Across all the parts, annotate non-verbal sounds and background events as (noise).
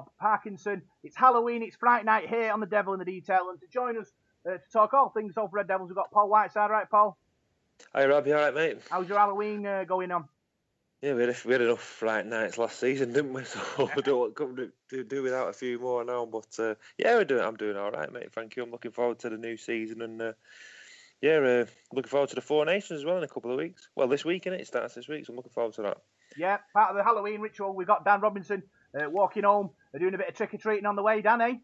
Rob Parkinson. It's Halloween, it's Friday night here on the Devil in the Detail, and to join us uh, to talk all things over Red Devils, we've got Paul Whiteside. Right, Paul? Hi Rob, you alright mate? How's your Halloween uh, going on? Yeah, we had, we had enough Friday nights last season, didn't we? (laughs) So we don't come to do, do without a few more now. But uh, yeah, we're doing. I'm doing all right, mate. Thank you. I'm looking forward to the new season, and uh, yeah, uh, looking forward to the Four Nations as well in a couple of weeks. Well, this week, innit? It starts this week, so I'm looking forward to that. Yeah, part of the Halloween ritual. We've got Dan Robinson uh, walking home, uh, doing a bit of trick or treating on the way. Dan, eh?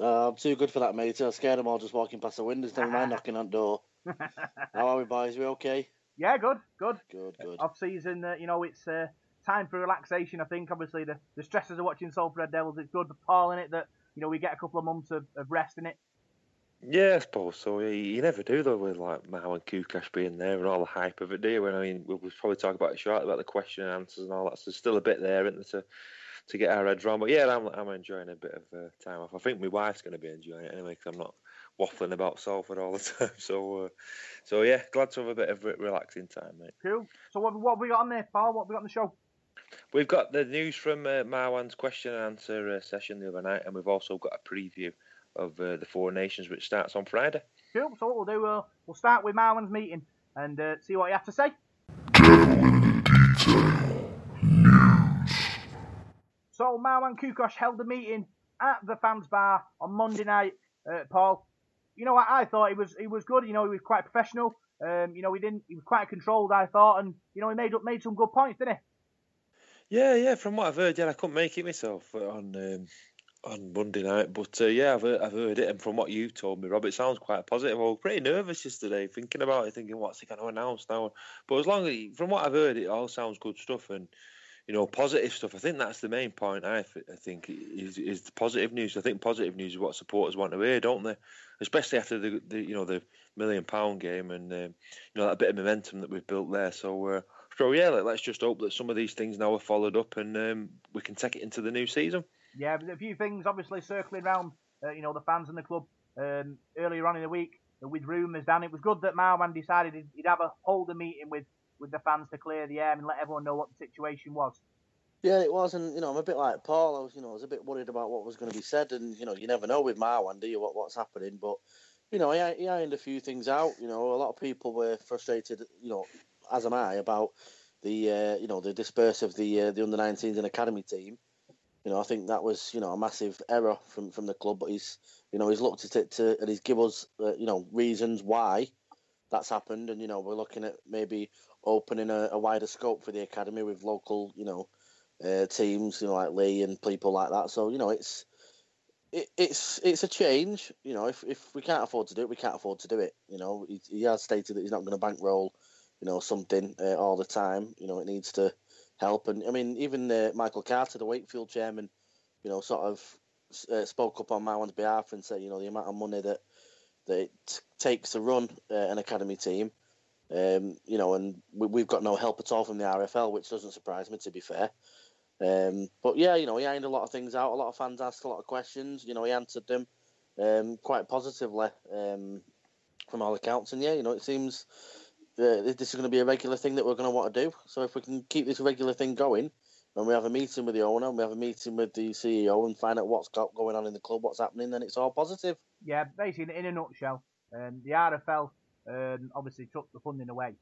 Uh, I'm too good for that, mate. I scared them all just walking past the windows. Never mind (laughs) knocking on the door. (laughs) How are we, boys? We okay? Yeah, good, good. Good, good. Off season, uh, you know, it's uh, time for relaxation. I think obviously the, the stresses of watching Salford Red Devils. It's good for Paul in it that you know we get a couple of months of, of rest in it. Yeah, I suppose so. Yeah, you never do though with like Marwan Koukash being there and all the hype of it, do you? When I mean, we'll, we'll probably talk about it shortly about the question and answers and all that. So there's still a bit there, isn't there, to to get our heads around. But yeah, I'm I'm enjoying a bit of uh, time off. I think my wife's going to be enjoying it anyway because I'm not waffling about Salford all the (laughs) time. So uh, so yeah, glad to have a bit of re- relaxing time, mate. Cool. So what, what have we got on there, Paul? What have we got on the show? We've got the news from uh, Marwan's question and answer uh, session the other night, and we've also got a preview of uh, the Four Nations, which starts on Friday. Cool. So what we'll do, we'll, we'll start with Marwan's meeting and uh, see what he had to say. So Marwan Koukash held a meeting at the fans bar on Monday night. Uh, Paul, you know what? I thought he was he was good. You know, he was quite professional. Um, you know, he didn't he was quite controlled. I thought, and you know, he made up made some good points, didn't he? Yeah, yeah. From what I've heard, yeah, I couldn't make it myself on um, on Monday night, but uh, yeah, I've heard, I've heard it, and from what you told me, Rob, it sounds quite positive. I was pretty nervous yesterday, thinking about it, thinking what's he going to announce now. But as long as from what I've heard, it all sounds good stuff, and you know, positive stuff. I think that's the main point. I, I think is is the positive news. I think positive news is what supporters want to hear, don't they? Especially after the, the you know the million pound game and um, you know that bit of momentum that we've built there. So. Uh, so yeah, like, let's just hope that some of these things now are followed up and um, we can take it into the new season. Yeah, but a few things obviously circling around, uh, you know, the fans and the club um, earlier on in the week with rumours. Dan, it was good that Marwan decided he'd, he'd have a hold a meeting with with the fans to clear the air and let everyone know what the situation was. Yeah, it was, and you know, I'm a bit like Paul. I was, you know, I was a bit worried about what was going to be said, and you know, you never know with Marwan, do you, what what's happening? But you know, he, he ironed a few things out. You know, a lot of people were frustrated, you know, as am I, about the uh, you know the disperse of the uh, the under 19s and academy team. You know, I think that was you know a massive error from, from the club, but he's you know he's looked at it to and he's given us uh, you know reasons why that's happened, and you know we're looking at maybe opening a, a wider scope for the academy with local you know uh, teams, you know like Leigh and people like that. So you know it's it, it's it's a change. You know, if if we can't afford to do it, we can't afford to do it. You know, he, he has stated that he's not going to bankroll you know, something uh, all the time. You know, it needs to help. And I mean, even uh, Michael Carter, the Wakefield chairman, you know, sort of uh, spoke up on Marwan's behalf and said, you know, the amount of money that that it takes to run uh, an academy team. Um, you know, and we, have got no help at all from the RFL, which doesn't surprise me, to be fair. Um, but yeah, you know, he ironed a lot of things out. A lot of fans asked a lot of questions. You know, he answered them um, quite positively um, from all accounts. And yeah, you know, it seems uh, this is going to be a regular thing that we're going to want to do. So if we can keep this regular thing going, and we have a meeting with the owner, we have a meeting with the CEO, and find out what's got going on in the club, what's happening, then it's all positive. Yeah, basically, in a nutshell, um, the RFL um, obviously took the funding away.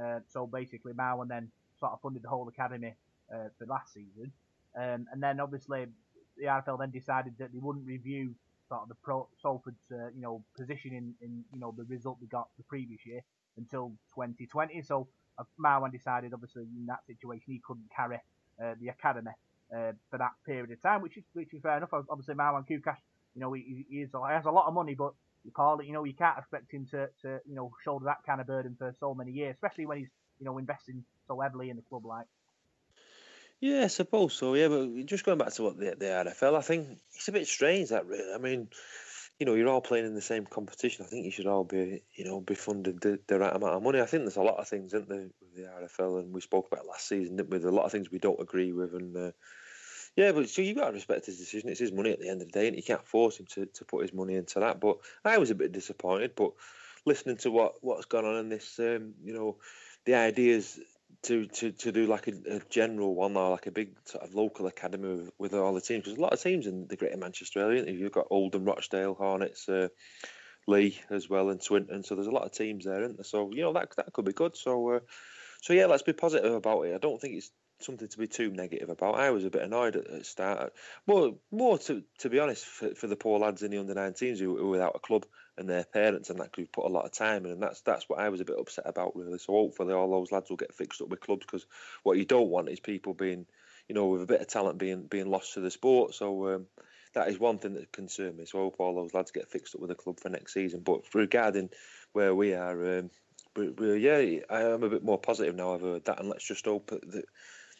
Uh, so basically, Marwan then sort of funded the whole academy uh, for last season, um, and then obviously the RFL then decided that they wouldn't review sort of the pro Salford's uh, you know position in, in you know the result they got the previous year until 2020. So uh, Marwan decided, obviously, in that situation, he couldn't carry the academy uh, for that period of time, which is which is fair enough. Obviously, Marwan Koukash, you know, he, he, is, he has a lot of money, but you call it, you know, you can't expect him to, to you know shoulder that kind of burden for so many years, especially when he's you know investing so heavily in the club like. Yeah, I suppose so. Yeah, but just going back to what the, the RFL, I think it's a bit strange that really. I mean, you know, you're all playing in the same competition. I think you should all be, you know, be funded the, the right amount of money. I think there's a lot of things, isn't there, with the RFL, and we spoke about last season, didn't we? There's a lot of things we don't agree with, and uh, Yeah, but so you've got to respect his decision. It's his money at the end of the day, and you can't force him to, to put his money into that. But I was a bit disappointed. But listening to what what's gone on in this, um, you know, the ideas to, to, to do like a, a, general one or like a big sort of local academy with, with all the teams. There's a lot of teams in the Greater Manchester area. You've got Oldham, Rochdale, Hornets, uh, Leigh as well, and Swinton. So there's a lot of teams there, isn't there? So you know that that could be good. So uh, so yeah, let's be positive about it. I don't think it's something to be too negative about. I was a bit annoyed at the start. More, more to to be honest, for, for the poor lads in the under 19s who, who, were without a club and their parents and that could put a lot of time in, and that's that's what I was a bit upset about really. So hopefully all those lads will get fixed up with clubs because what you don't want is people being, you know, with a bit of talent being being lost to the sport. So. Um, that is one thing that concerns me. So I hope all those lads get fixed up with the club for next season. But regarding where we are, um, but, but, yeah, I am a bit more positive now. I've heard that, and let's just hope that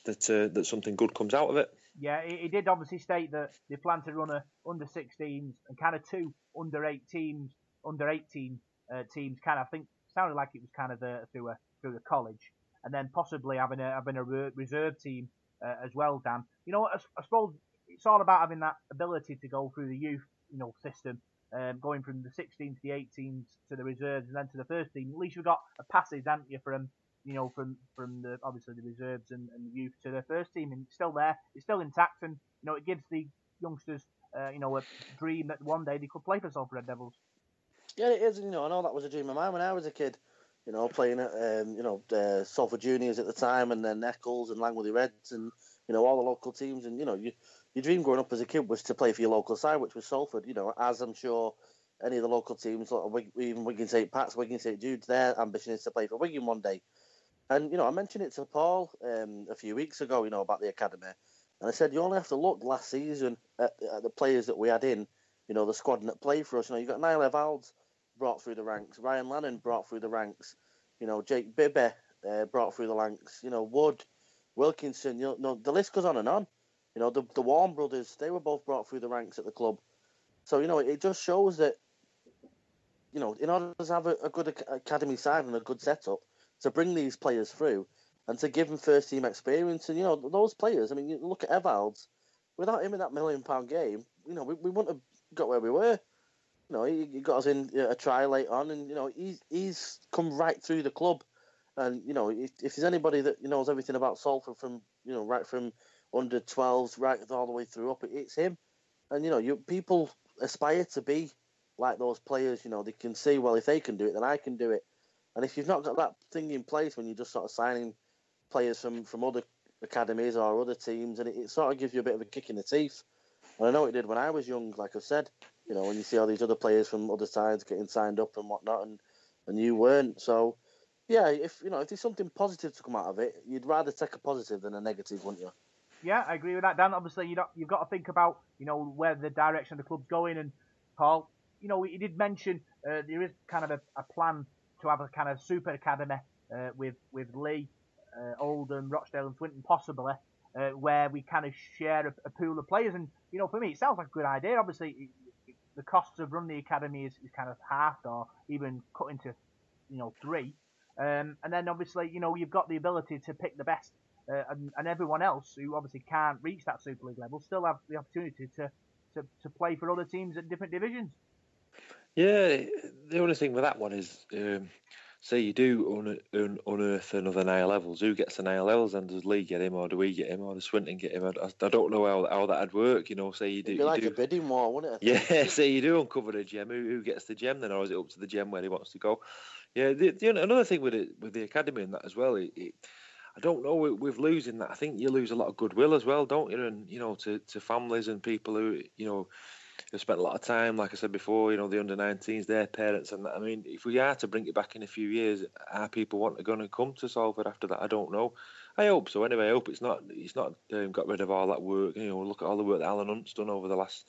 that uh, that something good comes out of it. Yeah, he did obviously state that they plan to run a under 16s and kind of two under eight teams, under 18 uh, teams. Kind of, I think sounded like it was kind of the, through a through the college, and then possibly having a having a reserve team uh, as well. Dan, you know, I, I suppose it's all about having that ability to go through the youth, you know, system. Um, going from the 16s to the 18s to the reserves and then to the first team. At least you've got a passage, haven't you, from you know, from from the obviously the reserves and, and the youth to their first team, and it's still there, it's still intact, and you know, it gives the youngsters, uh, you know, a dream that one day they could play for Salford Red Devils. Yeah, it is. You know, I know that was a dream of mine when I was a kid. You know, playing at um, you know uh, Salford Juniors at the time, and then Eccles and Langworthy Reds, and you know all the local teams, and you know you, your dream growing up as a kid was to play for your local side, which was Salford. You know, as I'm sure any of the local teams, like even Wigan St Pat's, Wigan St Jude's, their ambition is to play for Wigan one day. And you know, I mentioned it to Paul um, a few weeks ago. You know about the academy, and I said you only have to look last season at, at the players that we had in. You know, the squad that played for us. You know, you got Niall Evalds brought through the ranks, Ryan Lannon brought through the ranks. You know, Jake Bibby uh, brought through the ranks. You know, Wood, Wilkinson. You know, the list goes on and on. You know, the the Warren brothers, they were both brought through the ranks at the club. So you know, it just shows that. You know, in order to have a, a good academy side and a good setup, to bring these players through and to give them first team experience. And you know those players. I mean, you look at Evalds. Without him in that million pound game, you know we, we wouldn't have got where we were. You know, he, he got us in a try late on, and you know he's he's come right through the club. And you know, if, if there's anybody that knows everything about Salford from you know right from under 12s right all the way through up, it's him. And you know, you people aspire to be like those players. You know, they can see well if they can do it, then I can do it. And if you've not got that thing in place when you're just sort of signing players from, from other academies or other teams, and it, it sort of gives you a bit of a kick in the teeth. And I know it did when I was young, like I said, you know, when you see all these other players from other sides getting signed up and whatnot, and, and you weren't. So, yeah, if you know, if there's something positive to come out of it, you'd rather take a positive than a negative, wouldn't you? Yeah, I agree with that, Dan. Obviously, you know, you've got to think about, you know, where the direction of the club's going. And Paul, you know, he did mention uh, there is kind of a, a plan to have a kind of super academy uh, with with Leigh, uh, Oldham, Rochdale, and Swinton possibly, uh, where we kind of share a, a, pool of players. And you know, for me, it sounds like a good idea. Obviously, it, it, the costs of running the academy is, is kind of halved or even cut into you know three. Um, and then obviously, you know, you've got the ability to pick the best, uh, and, and everyone else who obviously can't reach that Super League level still have the opportunity to, to, to play for other teams at different divisions. Yeah, the only thing with that one is, um, say you do un- un- unearth another Niall Evalds, who gets the Niall Evalds, and does Leigh get him, or do we get him, or does Swinton get him? I, I don't know how, how that'd work. You know, say you do. It'd be like do, a bidding war, wouldn't it? Yeah, (laughs) say you do uncover a gem, who, who gets the gem then, or is it up to the gem where he wants to go? Yeah, the, the, another thing with it with the academy and that as well, it, it, I don't know with losing that. I think you lose a lot of goodwill as well, don't you? And you know, to, to families and people who you know who spent a lot of time, like I said before, you know, the under 19s, their parents, and that. I mean, if we are to bring it back in a few years, are people want going to come to Salford after that? I don't know. I hope so. Anyway, I hope it's not. It's not um, got rid of all that work. You know, look at all the work that Alan Hunt's done over the last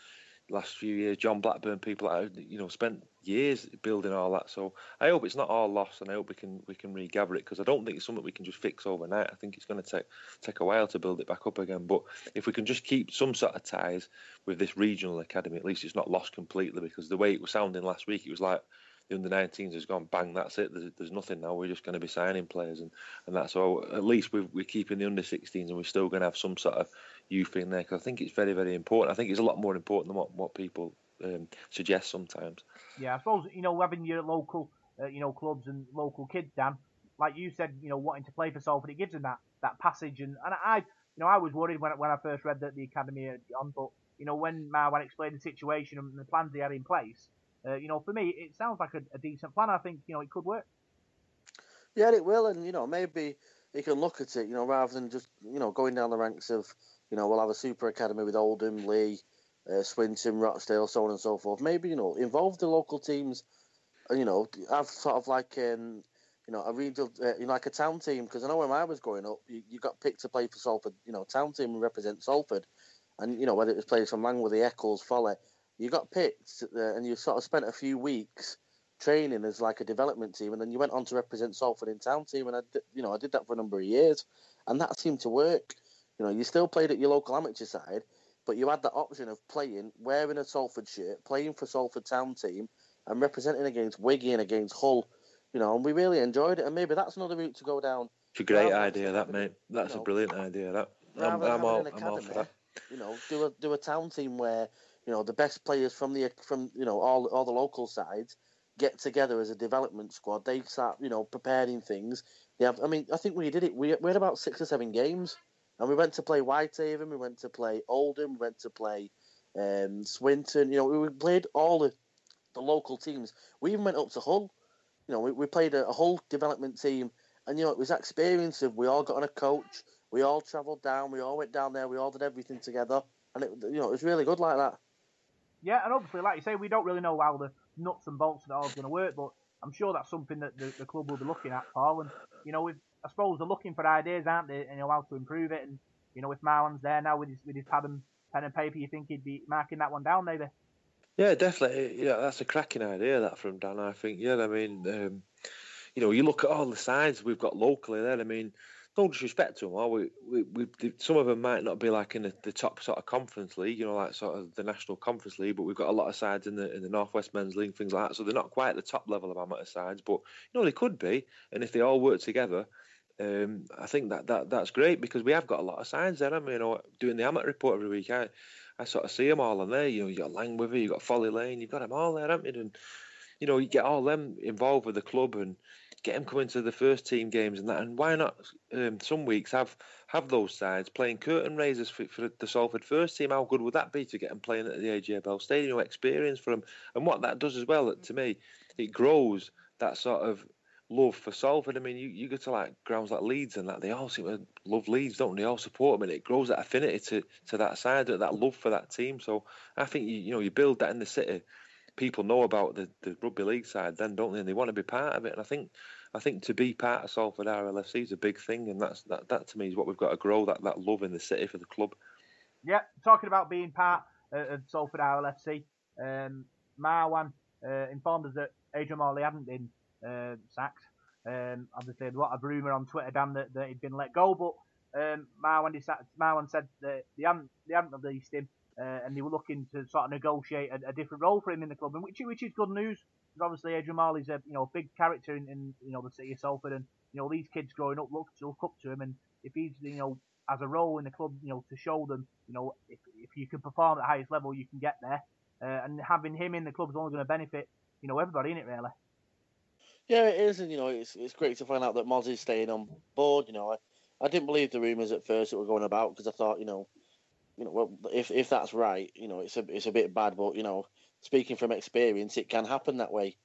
last few years. John Blackburn, people that have, you know spent years building all that. So I hope it's not all lost, and I hope we can we can regather it because I don't think it's something we can just fix overnight. I think it's going to take take a while to build it back up again. But if we can just keep some sort of ties with this regional academy, at least it's not lost completely. Because the way it was sounding last week, it was like the under 19s has gone bang. That's it. There's, there's nothing now. We're just going to be signing players, and and that's all. At least we're, we're keeping the under 16s, and we're still going to have some sort of youth in there because I think it's very very important. I think it's a lot more important than what what people um, suggest sometimes. Yeah, I suppose you know having your local uh, you know clubs and local kids, Dan, like you said, you know wanting to play for Salford, it gives them that that passage. And, and I, you know, I was worried when when I first read that the academy had gone, but you know when Marwan explained the situation and the plans he had in place, uh, you know, for me it sounds like a, a decent plan. I think you know it could work. Yeah, it will, and you know maybe he can look at it, you know, rather than just you know going down the ranks of, you know, we'll have a super academy with Oldham, Leigh, uh, Swinton, Rochdale, so on and so forth. Maybe you know involve the local teams, uh, you know, have sort of like um, you know a regional, uh, you know, like a town team. Because I know when I was growing up, you, you got picked to play for Salford, you know, town team and represent Salford, and you know whether it was players from Langworthy, Eccles, Folly, you got picked uh, and you sort of spent a few weeks training as like a development team, and then you went on to represent Salford in town team, and I, did, you know, I did that for a number of years, and that seemed to work. You know, you still played at your local amateur side, but you had the option of playing, wearing a Salford shirt, playing for Salford town team, and representing against Wigan and against Hull. You know, and we really enjoyed it, and maybe that's another route to go down. It's a great idea, that mate. That's you know, a brilliant idea. That I'm, I'm all, I'm all for that. You know, do a do a town team where you know the best players from the from you know all all the local sides get together as a development squad. They start, you know, preparing things. They have, I mean, I think we did it. We, we had about six or seven games, and we went to play Whitehaven, we went to play Oldham, we went to play um, Swinton. You know, we played all the, the local teams. We even went up to Hull. You know, we, we played a, a Hull development team, and you know, it was that experience of we all got on a coach, we all travelled down, we all went down there, we all did everything together, and it, you know, it was really good like that. Yeah, and obviously, like you say, we don't really know how the nuts and bolts of it all going to work, but I'm sure that's something that the, the club will be looking at, Paul. And you know, with I suppose they're looking for ideas, aren't they? And you know how to improve it. And you know, if Marwan's there now with his with his pad and pen and paper, you think he'd be marking that one down, maybe? Yeah, definitely. Yeah, that's a cracking idea that from Dan. I think. Yeah, I mean, um, you know, you look at all the sides we've got locally there. I mean, no disrespect to them, or we, we, we, some of them might not be like in the, the, top sort of conference league, you know, like sort of the national conference league, but we've got a lot of sides in the in the northwest men's league, things like that. So they're not quite at the top level of amateur sides, but you know they could be, and if they all work together, um, I think that, that that's great because we have got a lot of sides there. I mean, you know, doing the amateur report every week, I I sort of see them all in there. You know, you got Langworthy, you got Folly Lane, you've got them all there, haven't you? And you know, you get all them involved with the club and get them coming to the first team games and that. And why not um, some weeks have have those sides playing curtain raisers for, for, the Salford first team? How good would that be to get them playing at the AJ Bell Stadium? Experience for them, and what that does as well, to me, it grows that sort of love for Salford. I mean, you, you go to like grounds like Leeds and that they all seem to love Leeds, don't they? All support them, and it grows that affinity to, to that side, that love for that team. So I think you you know you build that in the city. People know about the, the rugby league side, then don't they? And they want to be part of it. And I think I think to be part of Salford RLFC is a big thing, and that's that. That to me is what we've got to grow that that love in the city for the club. Yeah, talking about being part of Salford RLFC, um, Marwan uh, informed us that Adrian Morley hadn't been uh, sacked. Um, obviously, a lot of rumour on Twitter, Dan, that, that he'd been let go, but um, Marwan, Marwan said that they hadn't, they hadn't released him, uh, and they were looking to sort of negotiate a, a, different role for him in the club, and which, which is good news Because obviously Adrian Morley's a you know big character in, in you know the city of Salford, and you know these kids growing up look look up to him, and if he's you know as a role in the club, you know to show them, you know if if you can perform at the highest level, you can get there, uh, and having him in the club is only going to benefit you know everybody in it really. Yeah, it is, and you know it's it's great to find out that Moz is staying on board. You know, I, I didn't believe the rumours at first that were going about because I thought you know, you know, well if if that's right, you know, it's a it's a bit bad, but you know speaking from experience, it can happen that way.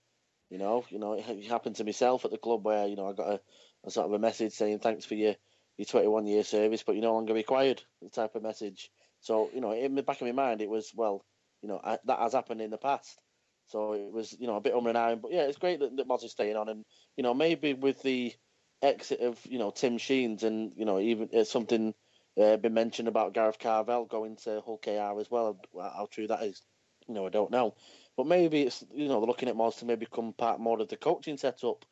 You know, you know, it happened to myself at the club where you know I got a, a sort of a message saying thanks for your your 21 year service, but you're no longer required. The type of message. So you know, in the back of my mind, it was well, you know, I, that has happened in the past. So it was you know a bit um and ahhing, but yeah, it's great that, that Moz is staying on, and you know maybe with the exit of you know Tim Sheens and you know even uh, something uh, been mentioned about Gareth Carvell going to Hull KR as well. How true that is, you know, I don't know. But maybe it's you know they're looking at Moz to maybe become part more of the coaching setup.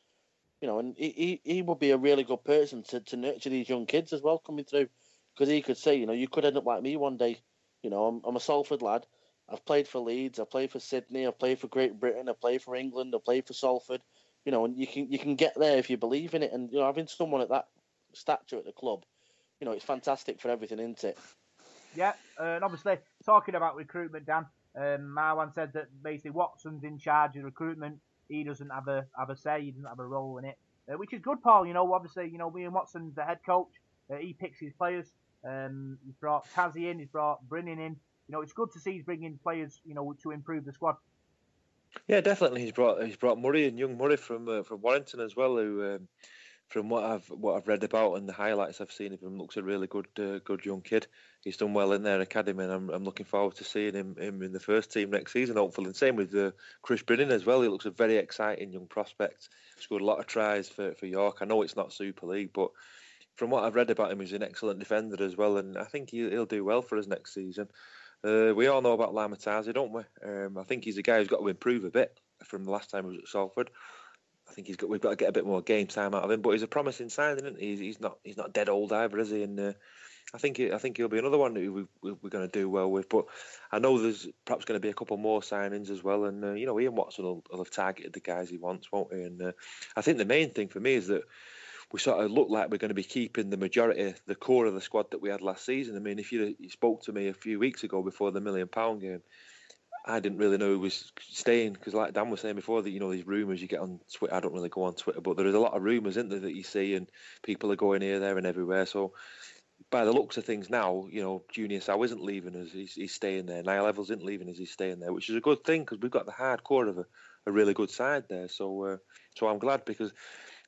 You know, and he, he, he would be a really good person to, to nurture these young kids as well coming through, because he could say, you know, you could end up like me one day. You know, I'm, I'm a Salford lad. I've played for Leeds. I've played for Sydney. I've played for Great Britain. I've played for England. I've played for Salford. You know, and you can you can get there if you believe in it. And you know, having someone at that stature at the club, you know, it's fantastic for everything, isn't it? Yeah, uh, and obviously talking about recruitment, Dan. Um, Marwan said that basically Watson's in charge of recruitment. He doesn't have a have a say. He doesn't have a role in it, uh, which is good, Paul. You know, obviously, you know, Ian Watson's the head coach. Uh, he picks his players. Um, he's brought Tasi in. He's brought Brining in. You know, it's good to see he's bringing players. You know, to improve the squad. Yeah, definitely. He's brought he's brought Murray and young Murray from uh, from Warrington as well, who um, from what I've what I've read about and the highlights I've seen of him, looks a really good uh, good young kid. He's done well in their academy, and I'm, I'm looking forward to seeing him, him in the first team next season. Hopefully, and same with uh, Kris Brining as well. He looks a very exciting young prospect. Scored a lot of tries for, for York. I know it's not Super League, but from what I've read about him, he's an excellent defender as well, and I think he'll, he'll do well for us next season. Uh, we all know about Lama Tasi, don't we? Um, I think he's a guy who's got to improve a bit from the last time he was at Salford. I think he's got we've got to get a bit more game time out of him. But he's a promising signing. He? He's, he's not he's not dead old either, is he? And uh, I think he, I think he'll be another one who we, are going to do well with. But I know there's perhaps going to be a couple more signings as well. And uh, you know, Ian Watson will, will, have targeted the guys he wants, won't he? And uh, I think the main thing for me is that we sort of look like we're going to be keeping the majority, the core of the squad that we had last season. I mean, if you, you spoke to me a few weeks ago before the million pound game, I didn't really know who was staying because, like Dan was saying before, that you know these rumours you get on Twitter. I don't really go on Twitter, but there is a lot of rumours, isn't there, that you see, and people are going here, there, and everywhere. So, by the looks of things now, you know, Junior Sa'u isn't leaving us; he's, he's staying there. Niall Evalds isn't leaving us; he's staying there, which is a good thing because we've got the hardcore of a, a really good side there. So, uh, so I'm glad because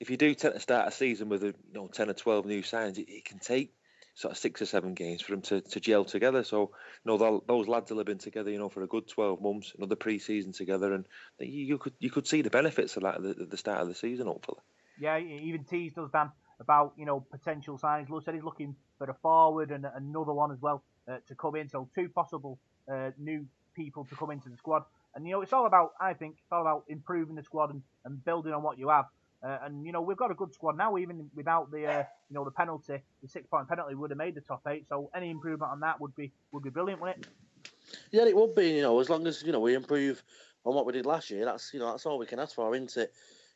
if you do tend to start a season with a, you know ten or twelve new signs, it, it can take sort of six or seven games for them to, to gel together. So, you know, those lads will have been together, you know, for a good 12 months, another pre-season together, and you, could you could see the benefits of that at the, at the start of the season, hopefully. Yeah, even teased us, Dan, about, you know, potential signings. Lou said he's looking for a forward and another one as well uh, to come in. So two possible uh, new people to come into the squad. And, you know, it's all about, I think, it's all about improving the squad and, and building on what you have. Uh, and you know we've got a good squad now. Even without the uh, you know the penalty, the six point penalty would have made the top eight. So any improvement on that would be would be brilliant, wouldn't it? Yeah, it would be. You know, as long as you know we improve on what we did last year, that's you know that's all we can ask for, isn't it?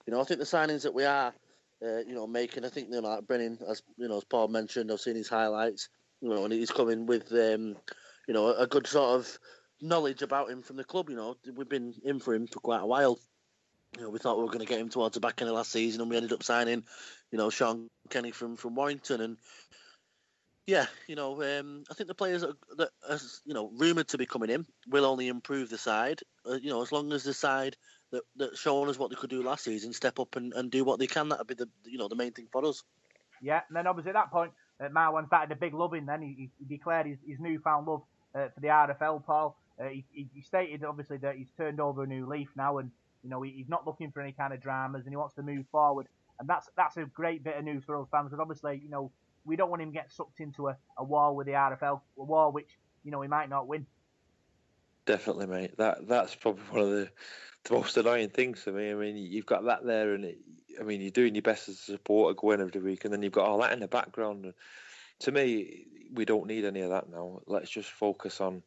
You know, I think the signings that we are, uh, you know, making. I think you know, like Brennan, as you know, as Paul mentioned, I've seen his highlights. You know, and he's coming with um, you know a good sort of knowledge about him from the club. You know, we've been in for him for quite a while you know, we thought we were going to get him towards the back end of last season, and we ended up signing, you know, Sean Kenny from from Warrington, and yeah, you know, um, I think the players that, that are, you know, rumoured to be coming in will only improve the side. Uh, you know, as long as the side that that shown us what they could do last season step up and, and do what they can, that'll be the you know the main thing for us. Yeah, and then obviously at that point, uh, Marwan started a big loving. Then he, he declared his, his newfound love uh, for the RFL. Paul, uh, he, he stated obviously that he's turned over a new leaf now, and you know, he's not looking for any kind of dramas, and he wants to move forward. And that's that's a great bit of news for us fans because obviously, you know, we don't want him to get sucked into a, a war with the RFL, a war which you know he might not win. Definitely, mate. That that's probably one of the the most annoying things for me. I mean, you've got that there, and it, I mean, you're doing your best as a supporter going every week, and then you've got all that in the background. And to me, we don't need any of that now. Let's just focus on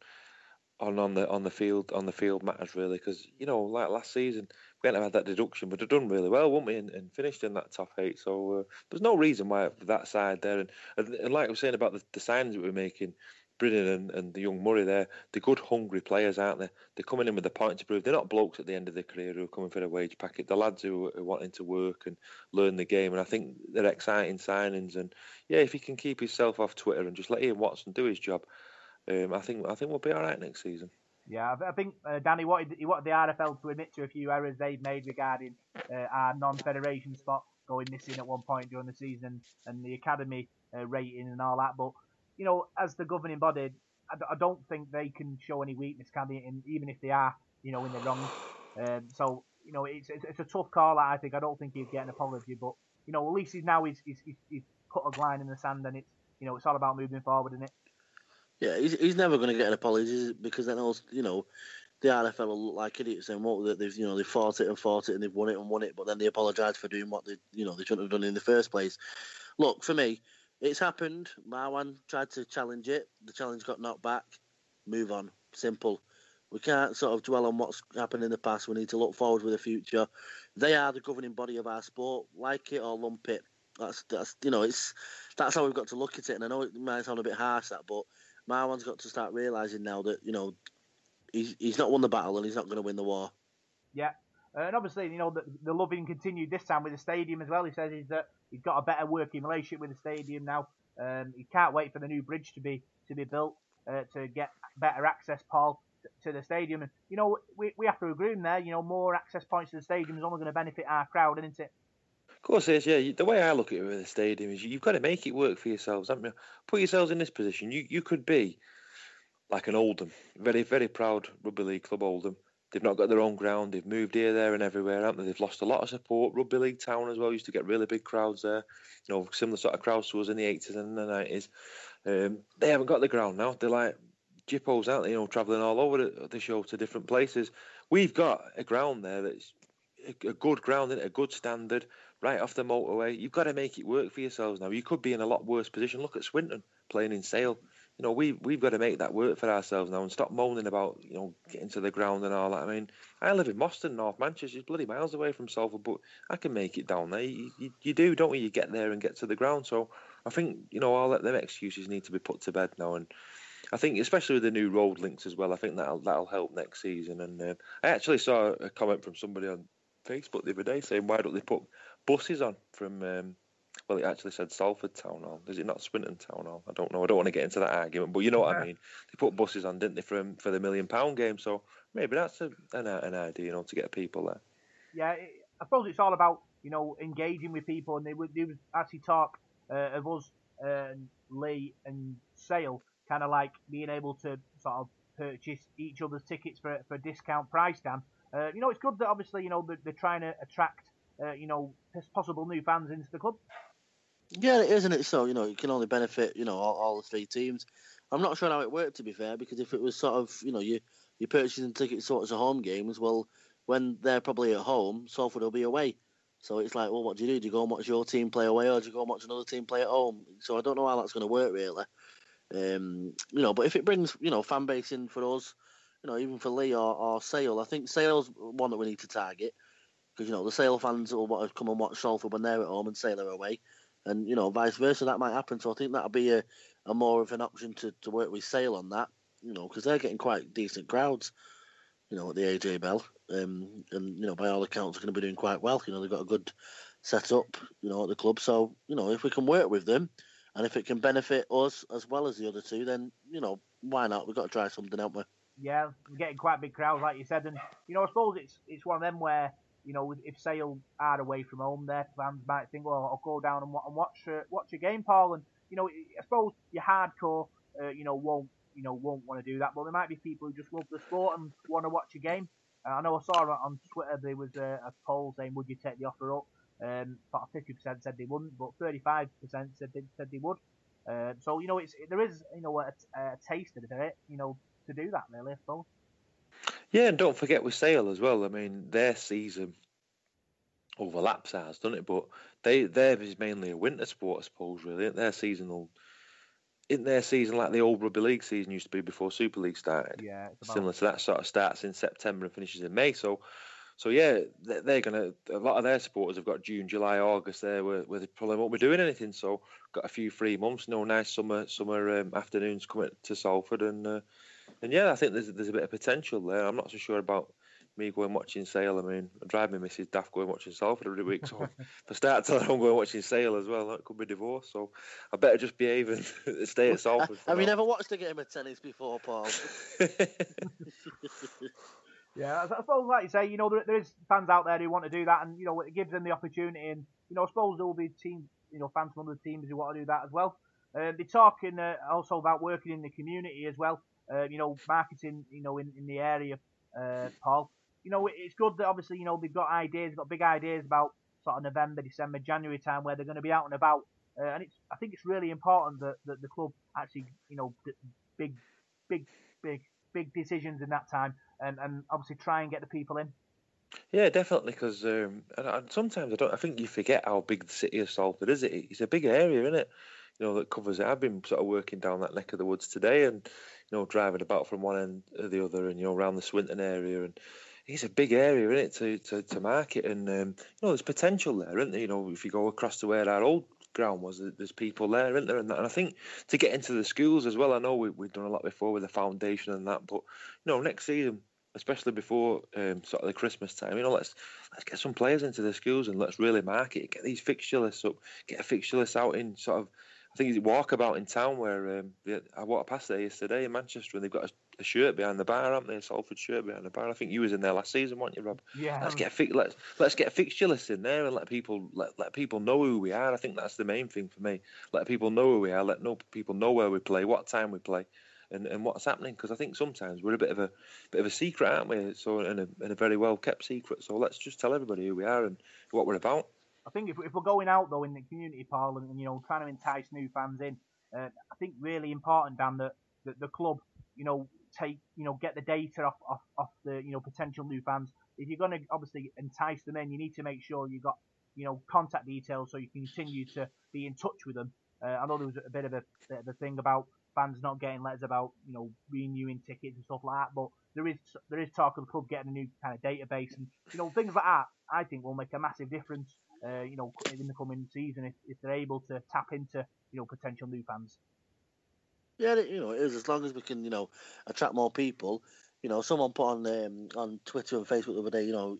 on on the on the field on the field matters really because you know like last season we hadn't had that deduction but have done really well wouldn't we and, and finished in that top eight. So uh, there's no reason why that side there and, and, and like I was saying about the, the signings that we're making Brennan and, and the young Murray there they're good hungry players aren't they? They're coming in with the point to prove they're not blokes at the end of their career who are coming for a wage packet. The lads who are wanting to work and learn the game and I think they're exciting signings. And yeah if he can keep himself off Twitter and just let Ian Watson do his job um, I think I think we'll be all right next season. Yeah, I think uh, Danny wanted he wanted the RFL to admit to a few errors they've made regarding uh, our non-federation spot going missing at one point during the season and the academy uh, rating and all that. But you know, as the governing body, I, I don't think they can show any weakness, can they? And even if they are, you know, in the wrong. Um, so you know, it's, it's, it's a tough call. I think I don't think he'd get an apology, but you know, at least he's now he's, he's, he's, he's put a line in the sand, and it's you know, it's all about moving forward, isn't it? Yeah, he's, he's never going to get an apology because then also, you know, the RFL will look like idiots saying what that they've you know they fought it and fought it and they've won it and won it, but then they apologise for doing what they you know they shouldn't have done in the first place. Look, for me, it's happened. Marwan tried to challenge it. The challenge got knocked back. Move on. Simple. We can't sort of dwell on what's happened in the past. We need to look forward with the future. They are the governing body of our sport. Like it or lump it. That's that's you know it's that's how we've got to look at it. And I know it might sound a bit harsh that, but Marwan's got to start realising now that you know he's he's not won the battle and he's not going to win the war. Yeah, uh, and obviously, you know, the, the loving continued this time with the stadium as well. He says he's that he's got a better working relationship with the stadium now. Um, he can't wait for the new bridge to be to be built uh, to get better access, Paul, to the stadium. And you know, we, we have to agree in there. You know, more access points to the stadium is only going to benefit our crowd, isn't it? Of course it is, yeah. The way I look at it with the stadium is you've got to make it work for yourselves, haven't you? Put yourselves in this position. You you could be like an Oldham, very very proud rugby league club Oldham. They've not got their own ground. They've moved here, there, and everywhere, haven't they? They've lost a lot of support. Rugby league town as well used to get really big crowds there. You know, similar sort of crowds to us in the eighties and the nineties. Um, they haven't got the ground now. They're like jippos, aren't they? You know, travelling all over the, show to different places. We've got a ground there that's a, a good ground, a good standard, right off the motorway. You've got to make it work for yourselves now. You could be in a lot worse position. Look at Swinton playing in Sale. You know, we we've got to make that work for ourselves now and stop moaning about you know getting to the ground and all that. I mean, I live in Moston, North Manchester, it's bloody miles away from Salford, but I can make it down there. You, you, you do, don't you? You get there and get to the ground. So I think you know all that them excuses need to be put to bed now and. I think, especially with the new road links as well, I think that'll that'll help next season. And uh, I actually saw a comment from somebody on Facebook the other day saying, "Why don't they put buses on from?" Um, well, it actually said Salford Town Hall. Is it not Swinton Town Hall? I don't know. I don't want to get into that argument, but you know what I mean. They put buses on, didn't they, for for the million pound game? So maybe that's a, an, an idea, you know, to get people there. Yeah, I suppose it's all about you know engaging with people, and they would they would actually talk uh, of us and Leigh and Sale kind of like being able to sort of purchase each other's tickets for, for a discount price, Dan. Uh, you know, it's good that obviously, you know, they're, they're trying to attract, uh, you know, possible new fans into the club. Yeah, it is, isn't it? So, you know, it can only benefit, you know, all, all the three teams. I'm not sure how it worked, to be fair, because if it was sort of, you know, you, you're purchasing tickets sort of home games, well, when they're probably at home, Salford will be away. So it's like, well, what do you do? Do you go and watch your team play away, or do you go and watch another team play at home? So I don't know how that's going to work, really. Um, you know, but if it brings you know fan base in for us, you know, even for Leigh or, or Sale, I think Sale's one that we need to target because you know the Sale fans will want to come and watch Salford when they're at home and Sale are away, and you know vice versa that might happen. So I think that'll be a, a more of an option to, to work with Sale on that, you know, because they're getting quite decent crowds, you know, at the AJ Bell, um, and you know by all accounts are going to be doing quite well. You know they've got a good setup, you know, at the club. So you know if we can work with them and if it can benefit us as well as the other two, then you know why not? We've got to try something, haven't we? Yeah, we're getting quite big crowds, like you said, and you know I suppose it's it's one of them where you know if Sale are away from home, their fans might think, well, I'll go down and, and watch uh, watch a game, Paul, and you know I suppose your hardcore, uh, you know, won't you know won't want to do that, but there might be people who just love the sport and want to watch a game. Uh, I know I saw on Twitter there was a, a poll saying, would you take the offer up? Um, about 50% said they wouldn't, but 35% said they, said they would. Uh, so you know, it's there is you know a, a taste of it, you know, to do that really, I suppose. Yeah, and don't forget with Sale as well. I mean, their season overlaps ours, doesn't it? But they theirs is mainly a winter sport, I suppose. Really, their season. In their season, like the old rugby league season used to be before Super League started, yeah, similar to that sort of starts in September and finishes in May. So so yeah, they're going to. A lot of their supporters have got June, July, August there, where, where they probably won't be doing anything. So got a few free months. No nice summer summer um, afternoons coming to Salford, and uh, and yeah, I think there's there's a bit of potential there. I'm not so sure about me going watching Sale. I mean, I drive me Mrs. Daft going watching Salford every week. So (laughs) if I start telling her I'm going watching Sale as well, that could be divorce. So I better just behave and (laughs) stay at Salford. Have you never watched a game of tennis before, Paul? (laughs) Yeah, I suppose, like you say, you know, there, there is fans out there who want to do that, and you know, it gives them the opportunity. And you know, I suppose there will be teams, you know, fans from other teams who want to do that as well. Uh, they're talking uh, also about working in the community as well. Uh, you know, marketing, you know, in, in the area, uh, Paul. You know, it's good that obviously, you know, they've got ideas, got big ideas about sort of November, December, January time where they're going to be out and about. Uh, and it's, I think it's really important that, that the club actually, you know, big, big, big, big decisions in that time and, and obviously try and get the people in. Yeah, definitely. Because um, sometimes I don't. I think you forget how big the city of Salford is. It it's a big area, isn't it? You know that covers it. I've been sort of working down that neck of the woods today, and you know driving about from one end to the other, and you know around the Swinton area, and it's a big area, isn't it, to to, to market, and um, you know there's potential there, isn't there? You know if you go across to where our old ground was there's people there, isn't there? And, and I think to get into the schools as well. I know we, we've done a lot before with the foundation and that, but you know, next season, especially before um, sort of the Christmas time, you know, let's let's get some players into the schools and let's really market. Get these fixture lists up. Get a fixture list out in sort of I think it's walkabout in town where um, I walked past there yesterday in Manchester and they've got a, a, shirt behind the bar, haven't they? A Salford shirt behind the bar. I think you was in there last season, weren't you, Rob? Yeah. Let's get a fi- let's let's get a fixture list in there and let people let, let people know who we are. I think that's the main thing for me. Let people know who we are. Let know people know where we play, what time we play. And, and what's happening because I think sometimes we're a bit of a bit of a secret, aren't we? So and a, and a very well kept secret. So let's just tell everybody who we are and what we're about. I think if, if we're going out though in the community parliament and you know trying to entice new fans in, uh, I think really important, Dan, that, that the club, you know, take, you know, get the data off, off, off the, you know, potential new fans. If you're going to obviously entice them in, you need to make sure you've got, you know, contact details so you can continue to be in touch with them. Uh, I know there was a bit of a, bit of a thing about fans not getting letters about, you know, renewing tickets and stuff like that, but there is there is talk of the club getting a new kind of database and you know things like that. I think will make a massive difference uh, you know, in the coming season if, if they're able to tap into, you know, potential new fans. Yeah, you know, it is as long as we can, you know, attract more people. You know, someone put on um, on Twitter and Facebook the other day, you know,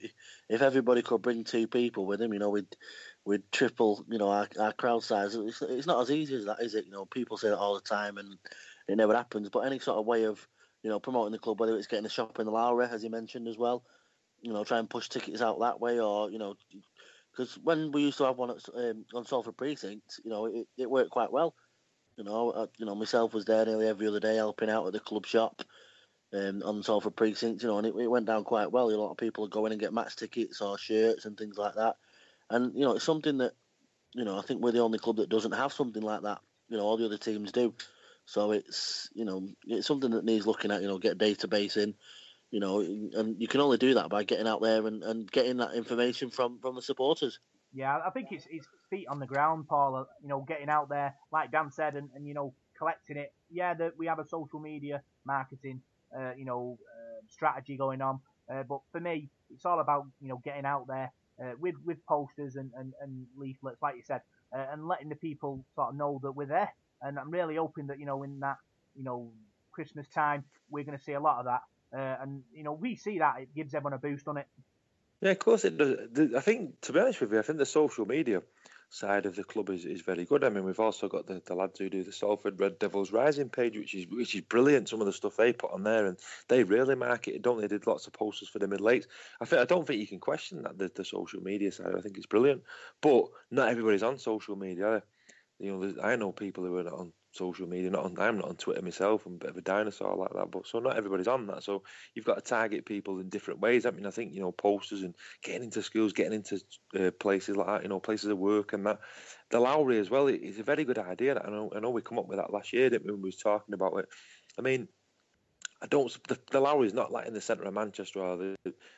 if everybody could bring two people with them, you know, we'd we'd triple, you know, our, our crowd size. It's, it's not as easy as that, is it? You know, people say that all the time, and it never happens. But any sort of way of, you know, promoting the club, whether it's getting a shop in the Lowry, as you mentioned as well, you know, try and push tickets out that way, or you know, because when we used to have one at, um, on Salford Precinct, you know, it, it worked quite well. You know, uh, you know, myself was there nearly every other day helping out at the club shop um, on Salford Precinct, you know, and it, it went down quite well. A lot of people go in and get match tickets or shirts and things like that. And, you know, it's something that, you know, I think we're the only club that doesn't have something like that. You know, all the other teams do. So it's, you know, it's something that needs looking at, you know, get a database in, you know, and you can only do that by getting out there and, and getting that information from, from the supporters. Yeah, I think it's, it's feet on the ground, Paul. Uh, you know, getting out there, like Dan said, and, and you know, collecting it. Yeah, that we have a social media marketing, uh, you know, uh, strategy going on. Uh, but for me, it's all about you know getting out there uh, with with posters and, and, and leaflets, like you said, uh, and letting the people sort of know that we're there. And I'm really hoping that you know in that you know Christmas time we're going to see a lot of that. Uh, and you know, we see that it gives everyone a boost on it. Yeah, of course it does. I think, to be honest with you, I think the social media side of the club is, is very good. I mean, we've also got the, the lads who do the Salford Red Devils Rising page, which is which is brilliant. Some of the stuff they put on there, and they really market it, don't they? Did lots of posters for the middle eights. I think I don't think you can question that the, the social media side. I think it's brilliant, but not everybody's on social media. You know, I know people who are not on social media. Not on, I'm not on Twitter myself. I'm a bit of a dinosaur like that. But so not everybody's on that. So you've got to target people in different ways. I mean, I think you know posters and getting into schools, getting into uh, places like that. You know, places of work and that. The Lowry as well is a very good idea. I know. I know we come up with that last year, didn't we? When we was talking about it. I mean, I don't. The, the Lowry is not like in the centre of Manchester or the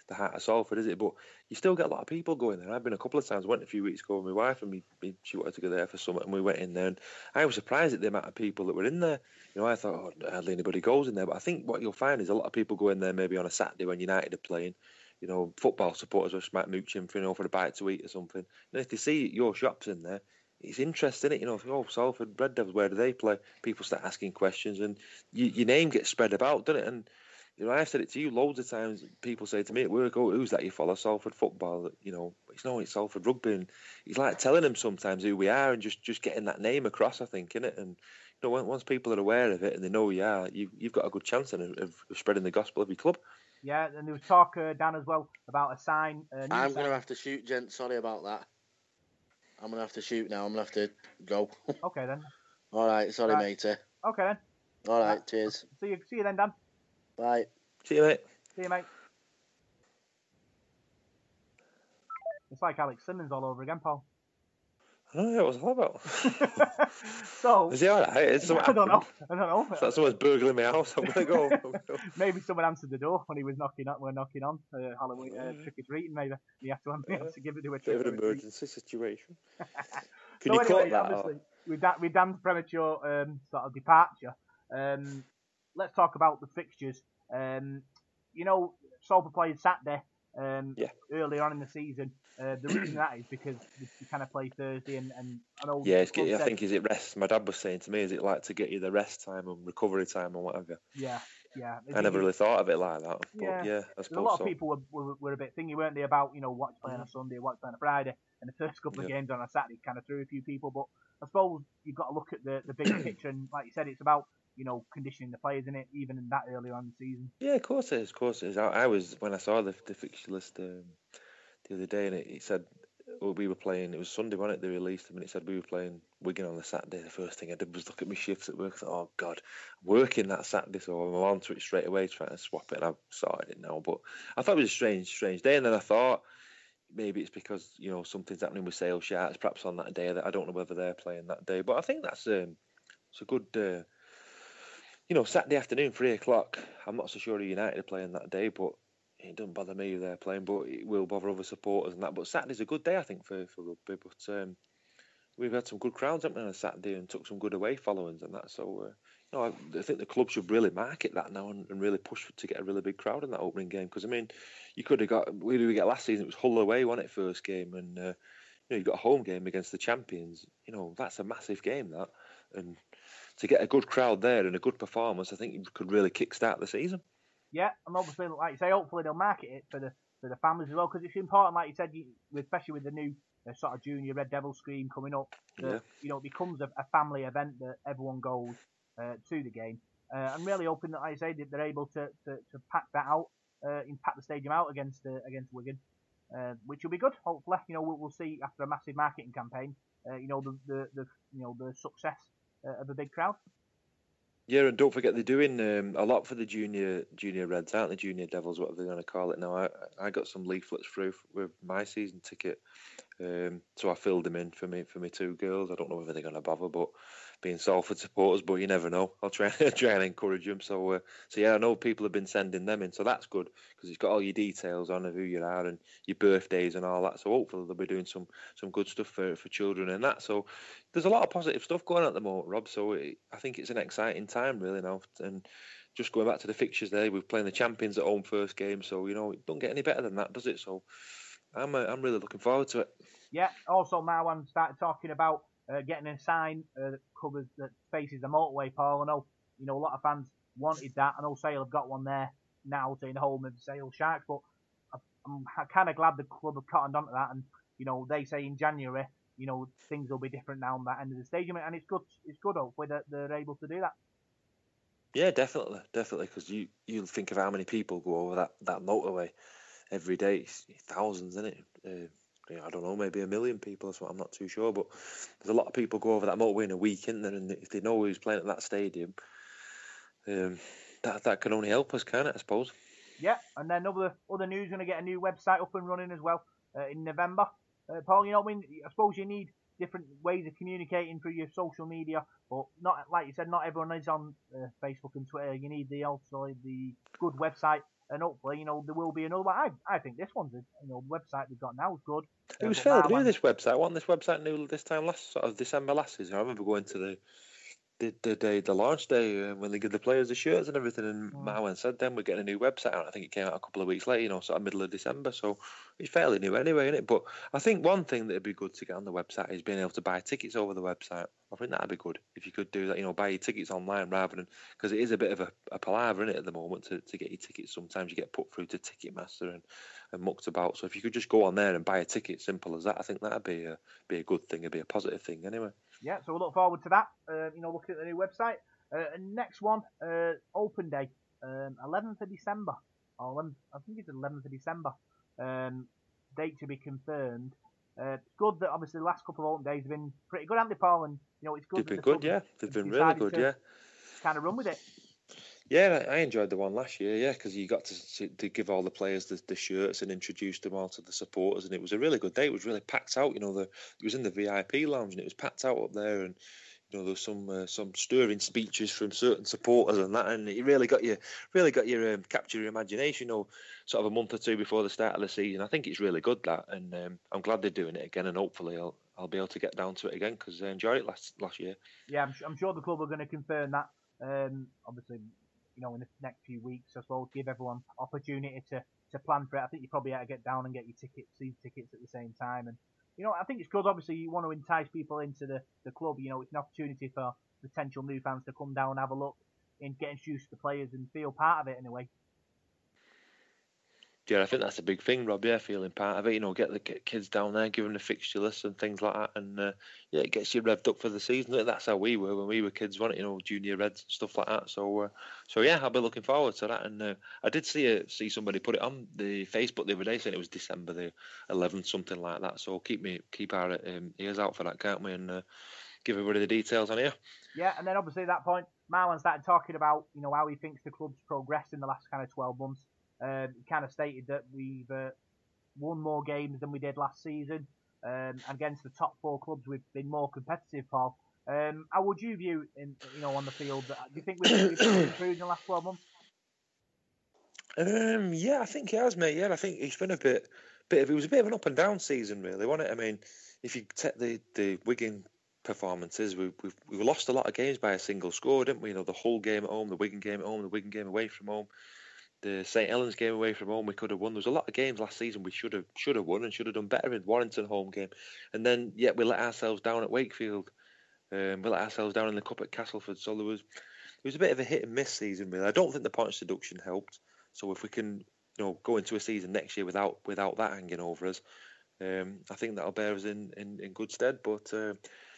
the heart of Salford, is it? But you still get a lot of people going there. I've been a couple of times. Went a few weeks ago with my wife, and we she wanted to go there for something, and we went in there. And I was surprised at the amount of people that were in there. You know, I thought oh, hardly anybody goes in there, but I think what you'll find is a lot of people go in there maybe on a Saturday when United are playing. You know, football supporters just might mooch for you know for a bite to eat or something. And if they see your shops in there, it's interesting, it you know. Oh, Salford Red Devils, where do they play? People start asking questions, and you, your name gets spread about, doesn't it? And you know, I've said it to you loads of times. People say to me at work, "Oh, who's that you follow? Salford football." You know, it's no, it's Salford rugby. And it's like telling them sometimes who we are and just just getting that name across. I think, in it, and you know, once people are aware of it and they know who you are, you've you've got a good chance of, of spreading the gospel of your club. Yeah, and there was talk, uh, Dan, as well about a sign. I'm going to have to shoot, gent. Sorry about that. I'm going to have to shoot now. I'm going to have to go. (laughs) okay then. All right, sorry, right. matey. Okay then. All right, right, cheers. See you. See you then, Dan. Bye. See you, mate. See you, mate. It's like Alex Simmons all over again, Paul. I don't know what was all about. (laughs) so is he all right? Is I don't know. I don't know. So someone's burgling my house. (laughs) I'm gonna go. maybe someone answered the door when he was knocking up. We're knocking on uh, Halloween uh, trick or treating. Maybe he had to, yeah. to give it to a. Bit of an emergency situation. (laughs) Can so you anyway, that? Obviously, with that, with Dan's premature um, sort of departure, um, let's talk about the fixtures. Um, you know, Salford played Saturday. um, Yeah. earlier on in the season. Uh, the reason that is because you, kind of play Thursday and, and I know Yeah, club I think is it rest. My dad was saying to me, is it like to get you the rest time and recovery time and whatever? yeah, yeah. I never really thought of it like that. But Yeah. yeah, I suppose a lot so. of people were, were, were a bit thingy, weren't they, about you know what's playing on a Sunday, what's playing on a Friday, and the first couple of Yeah. games on a Saturday kind of threw a few people. But I suppose you've got to look at the the bigger (clears throat) picture, and like you said, it's about you know conditioning the players in it, even in that early on in the season. Yeah, of course it is. Of course it is. I, I was when I saw the, the fixture list um, the other day, and it, it said well, we were playing. It was Sunday, wasn't it? They released them, and it said we were playing Wigan on the Saturday. The first thing I did was look at my shifts at work. I thought, oh God, working that Saturday, so I'm on to it straight away, trying to swap it. And I've started it now, but I thought it was a strange, strange day, and then I thought. Maybe it's because you know something's happening with Sale Sharks, perhaps on that day. That I don't know whether they're playing that day, but I think that's um, it's a good uh, you know, Saturday afternoon, three o'clock. I'm not so sure United are playing that day, but it doesn't bother me they're playing, but it will bother other supporters and that. But Saturday's a good day, I think, for, for rugby. But um, we've had some good crowds, we, on a Saturday and took some good away followings and that. So, uh, you know, I, I think the club should really market that now and, and really push to get a really big crowd in that opening game. Because, I mean, you could have got, where did we get last season? It was Hull away, wasn't it, first game? And, uh, you know, you've got a home game against the champions. You know, that's a massive game, that. And to get a good crowd there and a good performance, I think you could really kick-start the season. Yeah, and obviously, like you say, hopefully they'll market it for the for the families as well, because it's important, like you said, you, especially with the new uh, sort of junior Red Devil scheme coming up, that Yeah. you know it becomes a, a family event that everyone goes uh, to the game. Uh, I'm really hoping that, like I say, that they're able to, to, to pack that out, uh, and pack the stadium out against uh, against Wigan, uh, which will be good. Hopefully, you know we'll, we'll see after a massive marketing campaign, uh, you know the, the, the you know the success uh, of a big crowd. Yeah, and don't forget they're doing um, a lot for the junior junior Reds, aren't they? Junior Devils, whatever they're going to call it now. I I got some leaflets through with my season ticket, um, so I filled them in for me for my two girls. I don't know whether they're going to bother, but being Salford supporters, but you never know. I'll try (laughs) try and encourage them. So uh, so yeah, I know people have been sending them in, so that's good because it's got all your details on of who you are and your birthdays and all that. So hopefully they'll be doing some some good stuff for for children and that. So there's a lot of positive stuff going on at the moment, Rob. So it, I think it's an exciting time really now. And just going back to the fixtures there, we're playing the champions at home first game, so you know it don't get any better than that, does it? So I'm uh, I'm really looking forward to it. Yeah. Also, Marwan started talking about uh, getting a sign uh, that covers that faces the motorway. Paul, I know you know a lot of fans wanted that. I know Sale have got one there now saying home of Sale Sharks, but I'm kind of glad the club have cottoned onto that. And you know they say in January, you know things will be different now on that end of the stadium, and it's good. It's good hopefully that they're able to do that. Yeah, definitely, definitely, because you you think of how many people go over that, that motorway every day, thousands, isn't it? Uh, you know, I don't know, maybe a million people or something. I'm not too sure, but there's a lot of people go over that motorway in a week, isn't there? And if they know who's playing at that stadium, um, that that can only help us, can it? I suppose. Yeah, and then other other news going to get a new website up and running as well uh, in November. Uh, Paul, you know, I mean, I suppose you need different ways of communicating through your social media, but not like you said, not everyone is on uh, Facebook and Twitter. You need the also the good website, and hopefully, you know, there will be another. I I think this one's a, you know website we've got now is good. It was um, fairly new this website. Wasn't this website new this time last sort of December last season? I remember going to the the, the day the launch day uh, when they give the players the shirts and everything, and Mm. Marwan said then we're getting a new website out. I think it came out a couple of weeks later, you know, sort of middle of December. So it's fairly new anyway, isn't it? But I think one thing that'd be good to get on the website is being able to buy tickets over the website. I think that'd be good if you could do that. You know, buy your tickets online rather than because it is a bit of a, a palaver in it at the moment to, to get your tickets. Sometimes you get put through to Ticketmaster and, and mucked about. So if you could just go on there and buy a ticket, simple as that, I think that'd be a be a good thing. It'd be a positive thing anyway. Yeah, so we look forward to that. Uh, you know, looking at the new website. Uh, and next one, uh, Open Day, um, 11th of December. Or 11th, I think it's 11th of December. Um, date to be confirmed. Uh, it's good that obviously the last couple of Open Days have been pretty good, haven't they, Paul? And you know, it's good. They've been good, yeah. They've been really good, yeah. Kind of run with it. Yeah, I enjoyed the one last year. Yeah, because you got to to give all the players the, the shirts and introduce them all to the supporters, and it was a really good day. It was really packed out. You know, the it was in the VIP lounge, and it was packed out up there, and you know there was some uh, some stirring speeches from certain supporters and that, and it really got you really got your um, capture your imagination. You know, sort of a month or two before the start of the season. I think it's really good that, and um, I'm glad they're doing it again, and hopefully I'll I'll be able to get down to it again because I enjoyed it last last year. Yeah, I'm, I'm sure the club are going to confirm that. Um, obviously, you know, in the next few weeks, I suppose, give everyone opportunity to, to plan for it. I think you probably have to get down and get your tickets, season tickets at the same time. And you know, I think it's good. Obviously, you want to entice people into the, the club. You know, it's an opportunity for potential new fans to come down, and have a look, and get introduced to the players and feel part of it in a way. Yeah, I think that's a big thing, Rob. Yeah, feeling part of it. You know, get the kids down there, give them the fixture list and things like that, and uh, yeah, it gets you revved up for the season. That's how we were when we were kids, wasn't it? You know, junior reds and stuff like that. So, uh, so yeah, I'll be looking forward to that. And uh, I did see a, see somebody put it on the Facebook the other day saying it was December the 11th, something like that. So keep me keep our um, ears out for that, can't we? And uh, give everybody the details on here. Yeah, and then obviously at that point, Marwan started talking about you know how he thinks the club's progressed in the last kind of 12 months um, kind of stated that we've uh, won more games than we did last season. Um, against the top four clubs, we've been more competitive, Paul. Um, how would you view, in, you know, on the field? Do you think we've, we've improved in the last twelve months? Um, yeah, I think he has, mate. Yeah, I think it's been a bit, bit of it was a bit of an up and down season, really, wasn't it? I mean, if you take the the Wigan performances, we we've we lost a lot of games by a single score, didn't we? You know, the whole game at home, the Wigan game at home, the Wigan game away from home the St Helens game away from home we could have won. There was a lot of games last season we should have should have won and should have done better in Warrington home game, and then yet we let ourselves down at Wakefield. Um, we let ourselves down in the cup at Castleford. So there was it was a bit of a hit and miss season really. I don't think the points deduction helped. So if we can you know go into a season next year without without that hanging over us, um, I think that'll bear us in in, in good stead. But uh,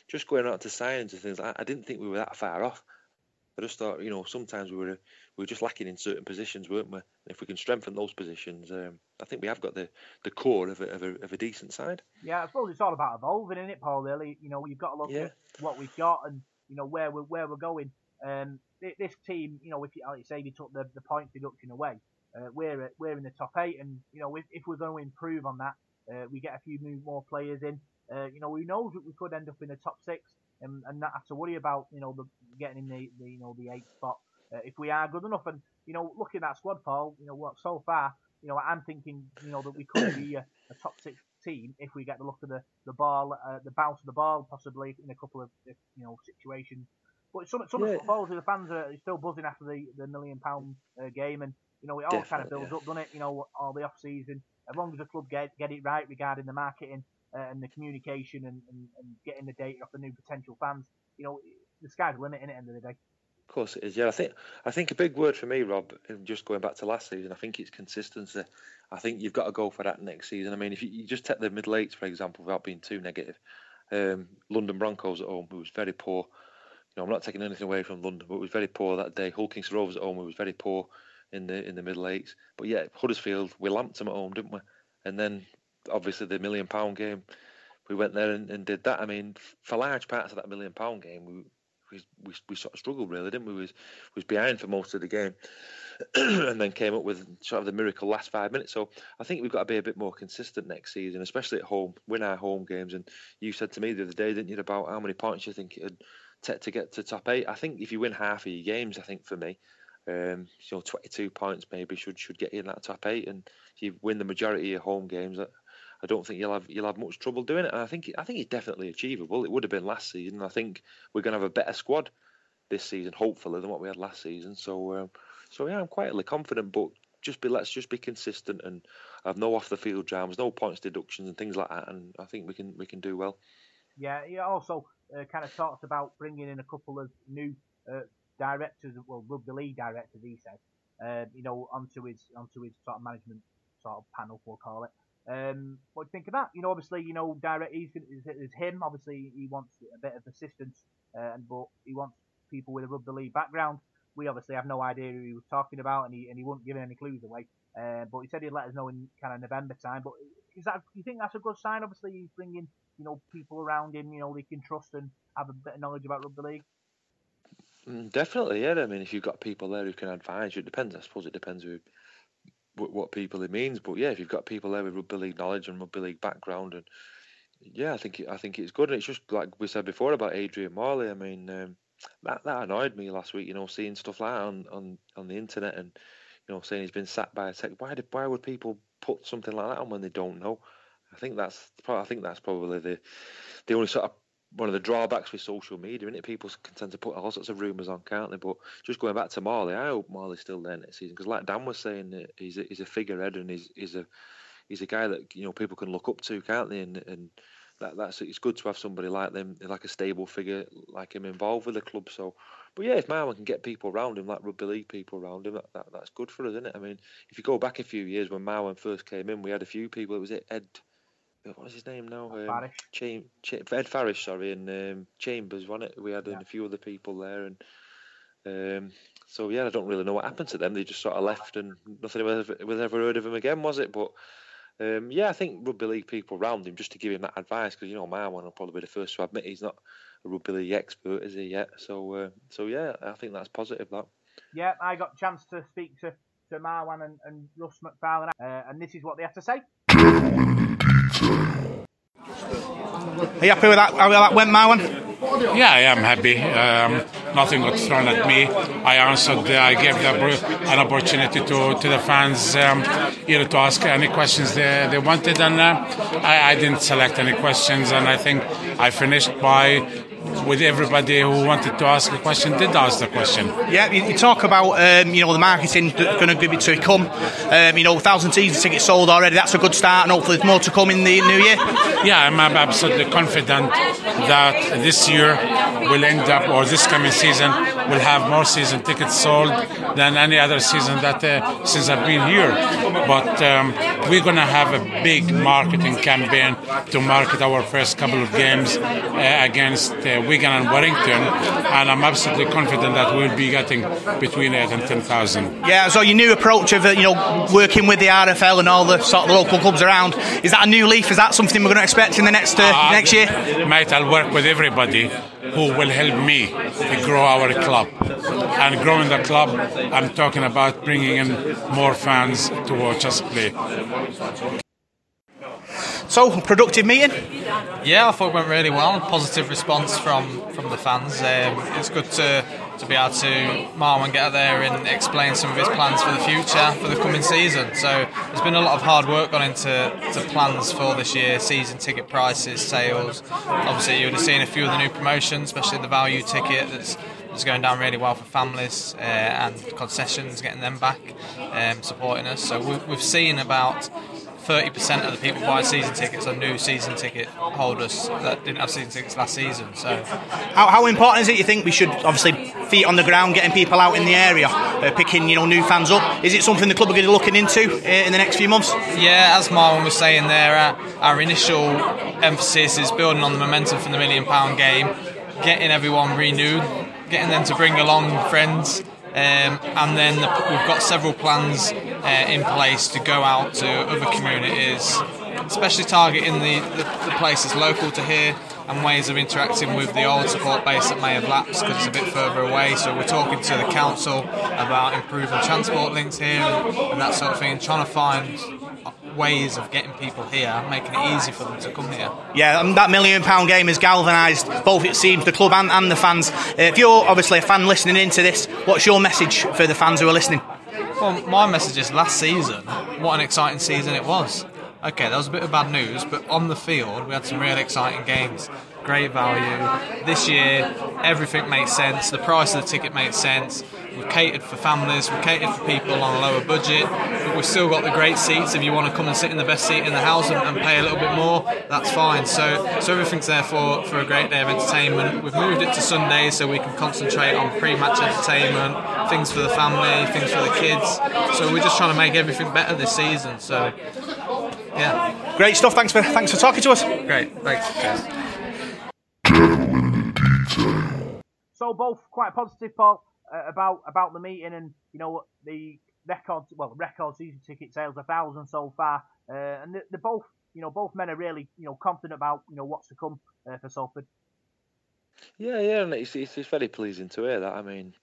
just going out to signings and things, I, I didn't think we were that far off. I just thought, you know, sometimes we were we were just lacking in certain positions, weren't we? And if we can strengthen those positions, um, I think we have got the, the core of a, of, a, of a decent side. Yeah, I suppose it's all about evolving, isn't it, Paul? Really, you know, you've got to look yeah. at what we've got and you know where we're where we're going. Um, this team, you know, if you like say you took the, the point deduction away, uh, we're we're in the top eight, and you know if, if we're going to improve on that, uh, we get a few more players in. Uh, you know, we know that we could end up in the top six and, and not have to worry about you know the getting in the, the you know the eighth spot uh, if we are good enough. And you know, looking at that squad, Paul, you know what so far, you know, I'm thinking you know that we could be a, a top six team if we get the look of the the ball, uh, the bounce of the ball, possibly in a couple of you know situations. But some some yeah. of the fans are still buzzing after the, the million pound uh, game, and you know it all Definitely, kind of builds yeah. up, doesn't it? You know, all the off season. As long as the club get get it right regarding the marketing, uh, and the communication and, and, and, getting the data off the new potential fans, you know, the sky's the limit in the end of the day. Of course it is. Yeah, I think I think a big word for me, Rob, just going back to last season, I think it's consistency. I think you've got to go for that next season. I mean, if you, you just take the middle eights, for example, without being too negative, um, London Broncos at home, who was very poor. You know, I'm not taking anything away from London, but it was very poor that day. Hull Kingston Rovers at home, who was very poor in the in the middle eights. But yeah, Huddersfield, we lamped them at home, didn't we? And then obviously the million pound game we went there and, and, did that. I mean, for large parts of that million pound game, we we, we, sort of struggled really, didn't we? we? Was was behind for most of the game, (clears throat) and then came up with sort of the miracle last five minutes. So I think we've got to be a bit more consistent next season, especially at home, win our home games. And you said to me the other day, didn't you, about how many points you think it'd take to get to top eight? I think if you win half of your games, I think for me. Um, you know, 22 points maybe should should get you in that top eight, and if you win the majority of your home games, I don't think you'll have you'll have much trouble doing it. And I think I think it's definitely achievable. It would have been last season. I think we're going to have a better squad this season, hopefully, than what we had last season. So, um, so yeah, I'm quietly confident. But just be let's just be consistent and have no off the field dramas, no points deductions and things like that. And I think we can we can do well. Yeah, he also uh, kind of talked about bringing in a couple of new uh, directors, well, rugby league directors, he said, uh, you know, onto his onto his sort of management sort of panel, we'll call it. Um, what do you think of that? You know, obviously, you know, direct he's is him. Obviously, he wants a bit of assistance, uh, but he wants people with a rugby league background. We obviously have no idea who he was talking about, and he and he wouldn't give any clues away. Uh, but he said he'd let us know in kind of November time. But is that you think that's a good sign? Obviously, he's bringing you know people around him, you know, they can trust and have a bit of knowledge about rugby league. Mm, definitely, yeah. I mean, if you've got people there who can advise you, it depends. I suppose it depends who what people it means. But yeah, if you've got people there with rugby league knowledge and rugby league background, and yeah, I think I think it's good. And it's just like we said before about Adrian Morley. I mean, um, that that annoyed me last week. You know, seeing stuff like on, on, on the internet and you know saying he's been sacked by a tech. Why did why would people put something like that on when they don't know? I think that's I think that's probably the the only sort of one of the drawbacks with social media, isn't it? People can tend to put all sorts of rumours on, can't they? But just going back to Morley, I hope Morley's still there next season because, like Dan was saying, uh, he's a, he's a figurehead and he's he's a he's a guy that you know people can look up to, can't they? And, and that that's it's good to have somebody like them, like a stable figure like him involved with the club. So, but yeah, if Marwan can get people around him, like rugby league people around him, that, that that's good for us, isn't it? I mean, if you go back a few years when Marwan first came in, we had a few people. It was it Ed. What was his name now? Um, Farish. Cham- Ch- Ed Farish, sorry, and um, Chambers, wasn't it? We had Yeah. a few other people there, and um, so yeah, I don't really know what happened to them. They just sort of left, and nothing was ever, was ever heard of them again, was it? But um, yeah, I think rugby league people around him just to give him that advice because you know Marwan will probably be the first to admit he's not a rugby league expert, is he yet? So uh, so yeah, I think that's positive. That Yeah, I got a chance to speak to, to Marwan and, and Russ McFarlane, uh, and this is what they had to say. Are you happy with that? How that went, Marwan? Yeah, I am happy. Um, nothing got thrown at me. I answered. Uh, I gave the, an opportunity to, to the fans um, either to ask any questions they, they wanted, and uh, I, I didn't select any questions. And I think I finished by with everybody who wanted to ask a question did ask the question. Yeah, you, you talk about um, you know the marketing that's going to give it to come. Um, you know, thousand season tickets sold already. That's a good start, and hopefully there's more to come in the new year. Yeah, I'm, I'm absolutely confident that this year will end up, or this coming season will have more season tickets sold than any other season that uh, since I've been here. But um, we're going to have a big marketing campaign to market our first couple of games uh, against uh, Wigan and Warrington, and I'm absolutely confident that we'll be getting between eight and ten thousand. Yeah, so your new approach of uh, you know working with the RFL and all the sort of local clubs around is that a new leaf? Is that something we're going to expect in the next uh, next year? Mate, I'll work with everybody who will help me to grow our club. And growing the club, I'm talking about bringing in more fans to watch us play. So productive meeting. Yeah, I thought it went really well. Positive response from from the fans. Um, it's good to to be able to Marwan get out there and explain some of his plans for the future for the coming season. So there's been a lot of hard work gone into to plans for this year, season ticket prices, sales. Obviously, you would have seen a few of the new promotions, especially the value ticket that's that's going down really well for families uh, and concessions, getting them back, um, supporting us. So we've, we've seen about 30% of the people buy season tickets are new season ticket holders that didn't have season tickets last season. So How, how important is it? You think we should obviously feet on the ground, getting people out in the area, uh, picking you know new fans up. Is it something the club are going to be looking into uh, in the next few months? yeah, as Marwan was saying there, our, our initial emphasis is building on the momentum from the million pound game, getting everyone renewed, getting them to bring along friends. Um, and then the, we've got several plans uh, in place to go out to other communities, especially targeting the, the, the places local to here and ways of interacting with the old support base that may have lapsed because it's a bit further away. So we're talking to the council about improving transport links here and, and that sort of thing, trying to find ways of getting people here, making it easy for them to come here. Yeah, um, that million pound game has galvanised both, it seems, the club and, and the fans. Uh, if you're obviously a fan listening into this, what's your message for the fans who are listening? Well, my message is last season, what an exciting season it was. Okay, that was a bit of bad news, but on the field, we had some really exciting games. Great value. This year, everything makes sense. The price of the ticket makes sense. We've catered for families, we've catered for people on a lower budget, but we've still got the great seats. If you want to come and sit in the best seat in the house and, and pay a little bit more, that's fine. So, so everything's there for, for a great day of entertainment. We've moved it to Sunday so we can concentrate on pre-match entertainment, things for the family, things for the kids. So we're just trying to make everything better this season. So, yeah, Great stuff. Thanks for thanks for talking to us. great. Thanks. So both quite positive, Paul, uh, about about the meeting and you know the record well record season ticket sales a thousand so far, uh, and they're, both you know both men are really you know confident about you know what's to come uh, for Salford. Yeah, yeah, and it's, it's it's very pleasing to hear that. I mean,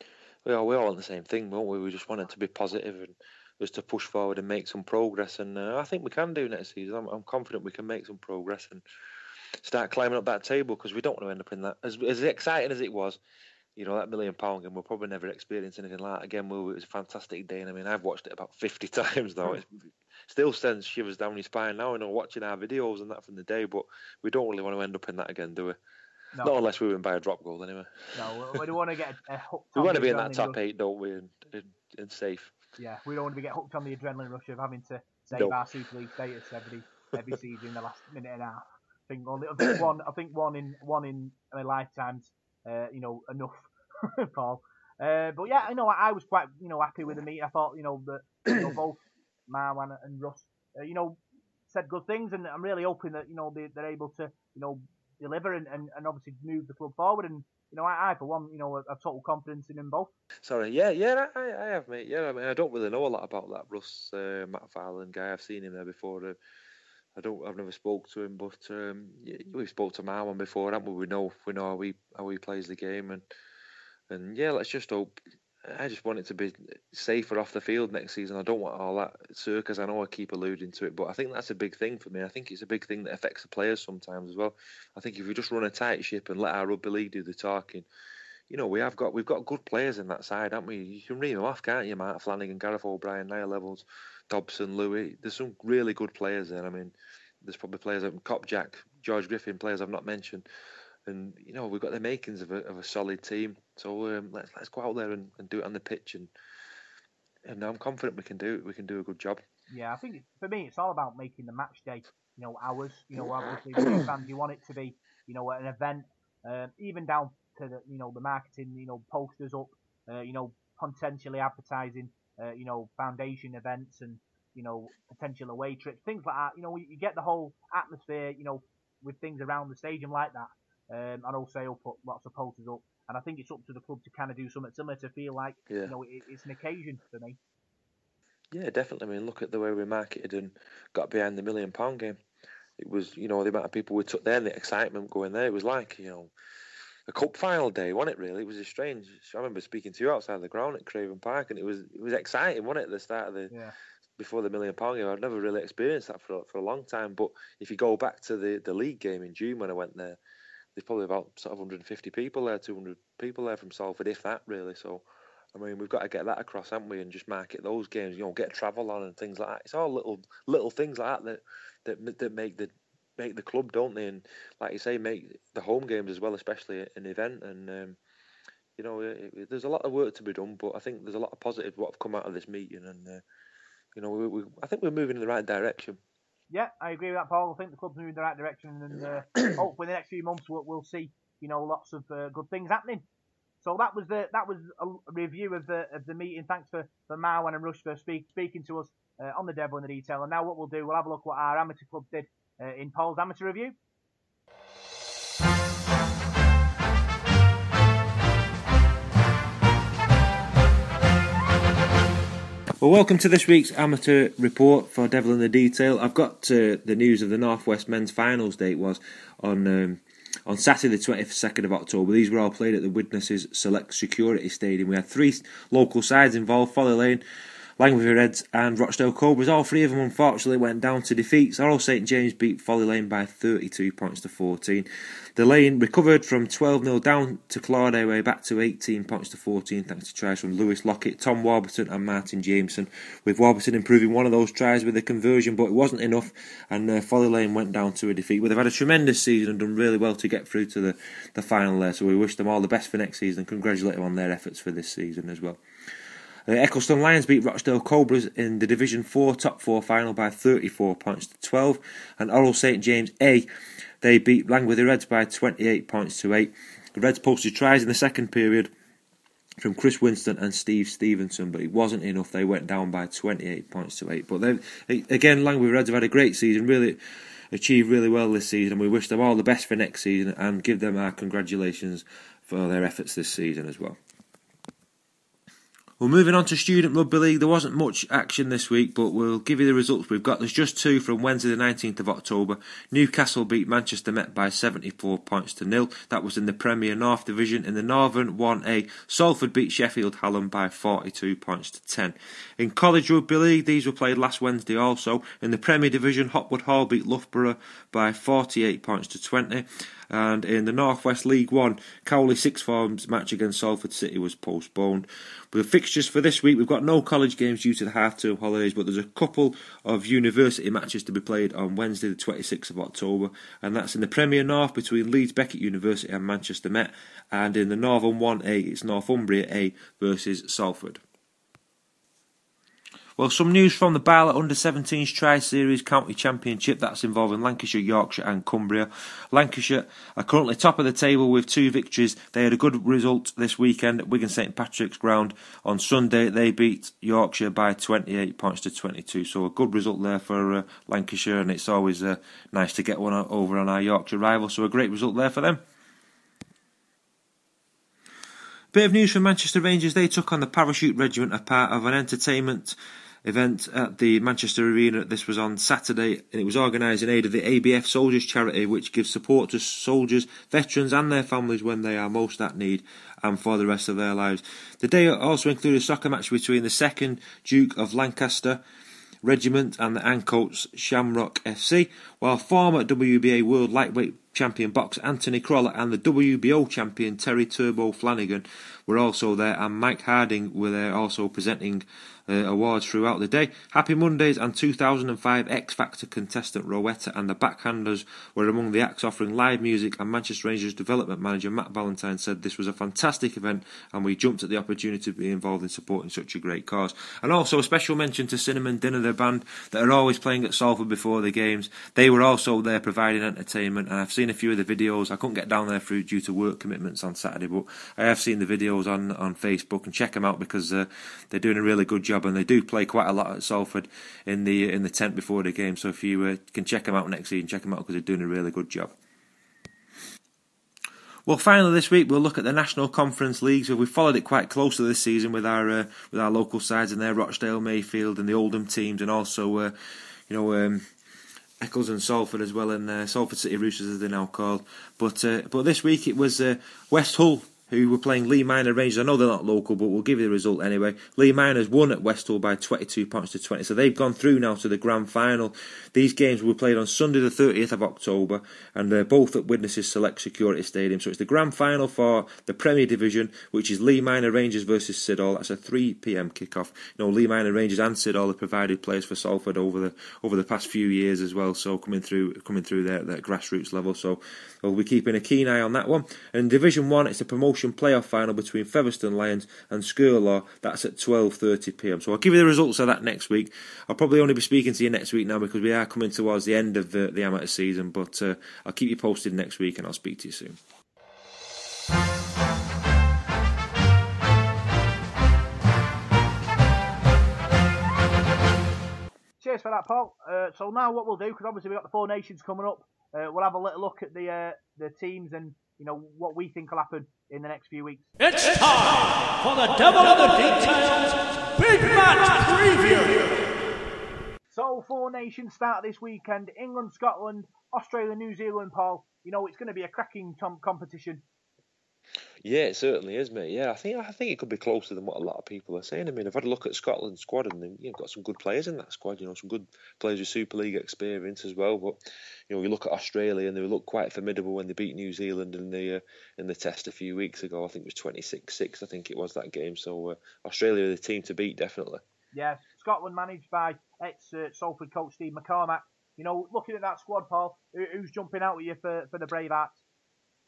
we all we all on the same thing, won't we? We just want it to be positive and just to push forward and make some progress. And uh, I think we can do next season. I'm, I'm confident we can make some progress and start climbing up that table because we don't want to end up in that. As as exciting as it was, you know, that million pound game, we'll probably never experience anything like that again. Will we? it was a fantastic day, and I mean, I've watched it about fifty (laughs) times now. It still sends shivers down your spine now, you know, watching our videos and that from the day. But we don't really want to end up in that again, do we? No. Not unless we win by a drop goal, anyway. No, we, don't want to get uh, a, a We want to be in that top eight, don't we? And, and, and safe. Yeah, we don't want to get hooked on the adrenaline rush of having to save No. our Super League status every every season in the last minute and a half. I think only I think one I think one in one in a lifetime's uh, you know enough, (laughs) Paul. Uh, but yeah, I know I, I was quite you know happy with the meeting. I thought you know that you know, (clears throat) both Marwan and Russ uh, you know said good things, and I'm really hoping that you know they, they're able to you know deliver and, and, and obviously move the club forward. And you know I, I for one you know have total confidence in them both. Sorry, yeah, yeah, I, I have, mate. Yeah, I mean, I don't really know a lot about that Russ uh, Matt Farland guy. I've seen him there before. Uh, I don't, I've never spoke to him, but um, we spoke to Marwan before, haven't we? We know, we know how he how he plays the game, and and yeah, let's just hope. I just want it to be safer off the field next season. I don't want all that circus. I know I keep alluding to it, but I think that's a big thing for me. I think it's a big thing that affects the players sometimes as well. I think if we just run a tight ship and let our rugby league do the talking, you know, we have got we've got good players in that side, haven't we? You can read them off, can't you? Matt Flanagan, Gareth O'Brien, Niall Evalds, Dobson, Louis. There's some really good players there. I mean, there's probably players like Kopczak, George Griffin, players I've not mentioned. And you know we've got the makings of a of a solid team. So um, let's let's go out there and, and do it on the pitch, and and I'm confident we can do it. We can do a good job. Yeah, I think for me it's all about making the match day, you know, ours. You know, obviously fans, you want it to be, you know, an event, um, even down to the, you know, the marketing, you know, posters up, uh, you know, potentially advertising, uh, you know, foundation events and, you know, potential away trips, things like that. You know, you get the whole atmosphere, you know, with things around the stadium like that. Um, and also he'll put lots of posters up. And I think it's up to the club to kind of do something similar to feel like, Yeah. you know, it, it's an occasion for me. Yeah, definitely. I mean, look at the way we marketed and got behind the million pound game. It was, you know, the amount of people we took there, and the excitement going there. It was like, you know, a cup final day, wasn't it? Really, it was a strange. I remember speaking to you outside the ground at Craven Park, and it was it was exciting, wasn't it? At the start of the Yeah. before the million pound game, I'd never really experienced that for for a long time. But if you go back to the the league game in June when I went there, there's probably about sort of 150 people there, 200 people there from Salford, if that really. So. I mean, we've got to get that across, haven't we? And just market those games, you know, get travel on and things like that. It's all little little things like that that that, that make the make the club, don't they? And like you say, make the home games as well, especially an event. And um, you know, it, it- there's a lot of work to be done, but I think there's a lot of positive what have come out of this meeting, and uh, you know, we, we, I think we're moving in the right direction. Yeah, I agree with that, Paul. I think the club's moving in the right direction, and uh, (clears throat) hopefully in the next few months we'll, we'll see, you know, lots of uh, good things happening. So that was the that was a review of the of the meeting. Thanks for for Marwan and Russ for speak, speaking to us uh, on the Devil in the Detail. And now what we'll do, we'll have a look what our amateur club did uh, in Paul's amateur review. Well, welcome to this week's amateur report for Devil in the Detail. I've got uh, the news of the Northwest Men's Finals date was on um, on Saturday, the twenty second of October. These were all played at the Widnes Select Security Stadium. We had three local sides involved: Folly Lane, Langworthy Reds, and Rochdale Cobras. All three of them, unfortunately, went down to defeats. Orrell St James beat Folly Lane by thirty two points to fourteen. The Lane recovered from 12 0 down to clawed their way back to 18 points to 14 thanks to tries from Lewis Lockett, Tom Warburton, and Martin Jameson. With Warburton improving one of those tries with a conversion, but it wasn't enough, and uh, Folly Lane went down to a defeat. Well, they've had a tremendous season and done really well to get through to the, the final there, so we wish them all the best for next season and congratulate them on their efforts for this season as well. Uh, Eccleston Lions beat Rochdale Cobras in the Division 4 top 4 final by 34 points to 12, and Orrell St James A they beat Langworthy Reds by 28 points to 8. The Reds posted tries in the second period from Chris Winston and Steve Stevenson, but it wasn't enough. They went down by 28 points to 8. But then again, Langworthy Reds have had a great season, really achieved really well this season, and we wish them all the best for next season and give them our congratulations for their efforts this season as well. Well, moving on to Student Rugby League, there wasn't much action this week, but we'll give you the results we've got. There's just two from Wednesday, the 19th of October. Newcastle beat Manchester Met by 74 points to nil. That was in the Premier North Division. In the Northern 1A, Salford beat Sheffield Hallam by 42 points to 10. In College Rugby League, these were played last Wednesday also. In the Premier Division, Hopwood Hall beat Loughborough by 48 points to 20. And in the Northwest League One, Cowley Six Forms match against Salford City was postponed. But the fixtures for this week, we've got no college games due to the half-term holidays, but there's a couple of university matches to be played on Wednesday, the 26th of October, and that's in the Premier North between Leeds Beckett University and Manchester Met, and in the Northern 1A, it's Northumbria A versus Salford. Well, some news from the Barlett Under 17s Tri Series County Championship that's involving Lancashire, Yorkshire, and Cumbria. Lancashire are currently top of the table with two victories. They had a good result this weekend at Wigan St Patrick's Ground. On Sunday, they beat Yorkshire by 28 points to 22. So, a good result there for uh, Lancashire, and it's always uh, nice to get one over on our Yorkshire rival. So, a great result there for them. Bit of news from Manchester Rangers. They took on the Parachute Regiment, a part of an entertainment event at the Manchester Arena. This was on Saturday and it was organised in aid of the ABF Soldiers Charity, which gives support to soldiers, veterans, and their families when they are most at need and for the rest of their lives. The day also included a soccer match between the 2nd Duke of Lancaster. Regiment and the Ancoats Shamrock FC, while former WBA World Lightweight Champion boxer Anthony Crolla and the WBO champion Terry Turbo Flanagan were also there, and Mike Harding were there also presenting uh, awards throughout the day. Happy Mondays and 2005 X Factor contestant Rowetta and the Backhanders were among the acts offering live music, and Manchester Rangers development manager Matt Valentine said this was a fantastic event and we jumped at the opportunity to be involved in supporting such a great cause. And also a special mention to Cinnamon Dinner, the band that are always playing at Salford before the games. They were also there providing entertainment, and I've seen a few of the videos. I couldn't get down there through due to work commitments on Saturday, but I have seen the videos on, on Facebook and check them out because uh, they're doing a really good job and they do play quite a lot at Salford in the in the tent before the game. So if you uh, can check them out next season, check them out because they're doing a really good job. Well, finally this week we'll look at the National Conference League. So we followed it quite closely this season with our uh, with our local sides and their Rochdale, Mayfield, and the Oldham teams, and also uh, you know. Um, Eccles and Salford as well, and uh, Salford City Roosters as they're now called. But uh, but this week it was uh, West Hull who were playing Leigh Miners Rangers. I know they're not local, but we'll give you the result anyway. Leigh Miners won at West Hull by 22 points to 20, so they've gone through now to the grand final. These games were played on Sunday, the 30th of October, and they're both at Widnes Select Security Stadium. So it's the grand final for the Premier Division, which is Leigh Miners Rangers versus Siddal. That's a 3 pm kickoff. You know, Leigh Miners Rangers and Siddal have provided players for Salford over the over the past few years as well. So coming through coming through at that grassroots level. So we'll be keeping a keen eye on that one. And Division One, it's a promotion playoff final between Featherstone Lions and Skirlaugh. That's at 12:30 p.m. So I'll give you the results of that next week. I'll probably only be speaking to you next week now because we are coming towards the end of the, the amateur season. But uh, I'll keep you posted next week and I'll speak to you soon. Cheers for that, Paul. Uh, so now what we'll do, because obviously we've got the Four Nations coming up, uh, we'll have a little look at the uh, the teams and you know what we think will happen in the next few weeks. It's time for the Devil in the Details Big Match Preview. So Four Nations start this weekend: England, Scotland, Australia, New Zealand. Paul, you know it's going to be a cracking competition. Yeah, it certainly is, mate. Yeah, I think I think it could be closer than what a lot of people are saying. I mean, I've had a look at Scotland's squad, and they you've got some good players in that squad. You know, some good players with Super League experience as well. But you know, you look at Australia, and they look quite formidable when they beat New Zealand in the uh, in the test a few weeks ago. I think it was 26-6, I think it was that game. So uh, Australia are the team to beat, definitely. Yeah, Scotland managed by ex uh, Salford coach Steve McCormack. You know, looking at that squad, Paul, who's jumping out with you for, for the Bravehearts?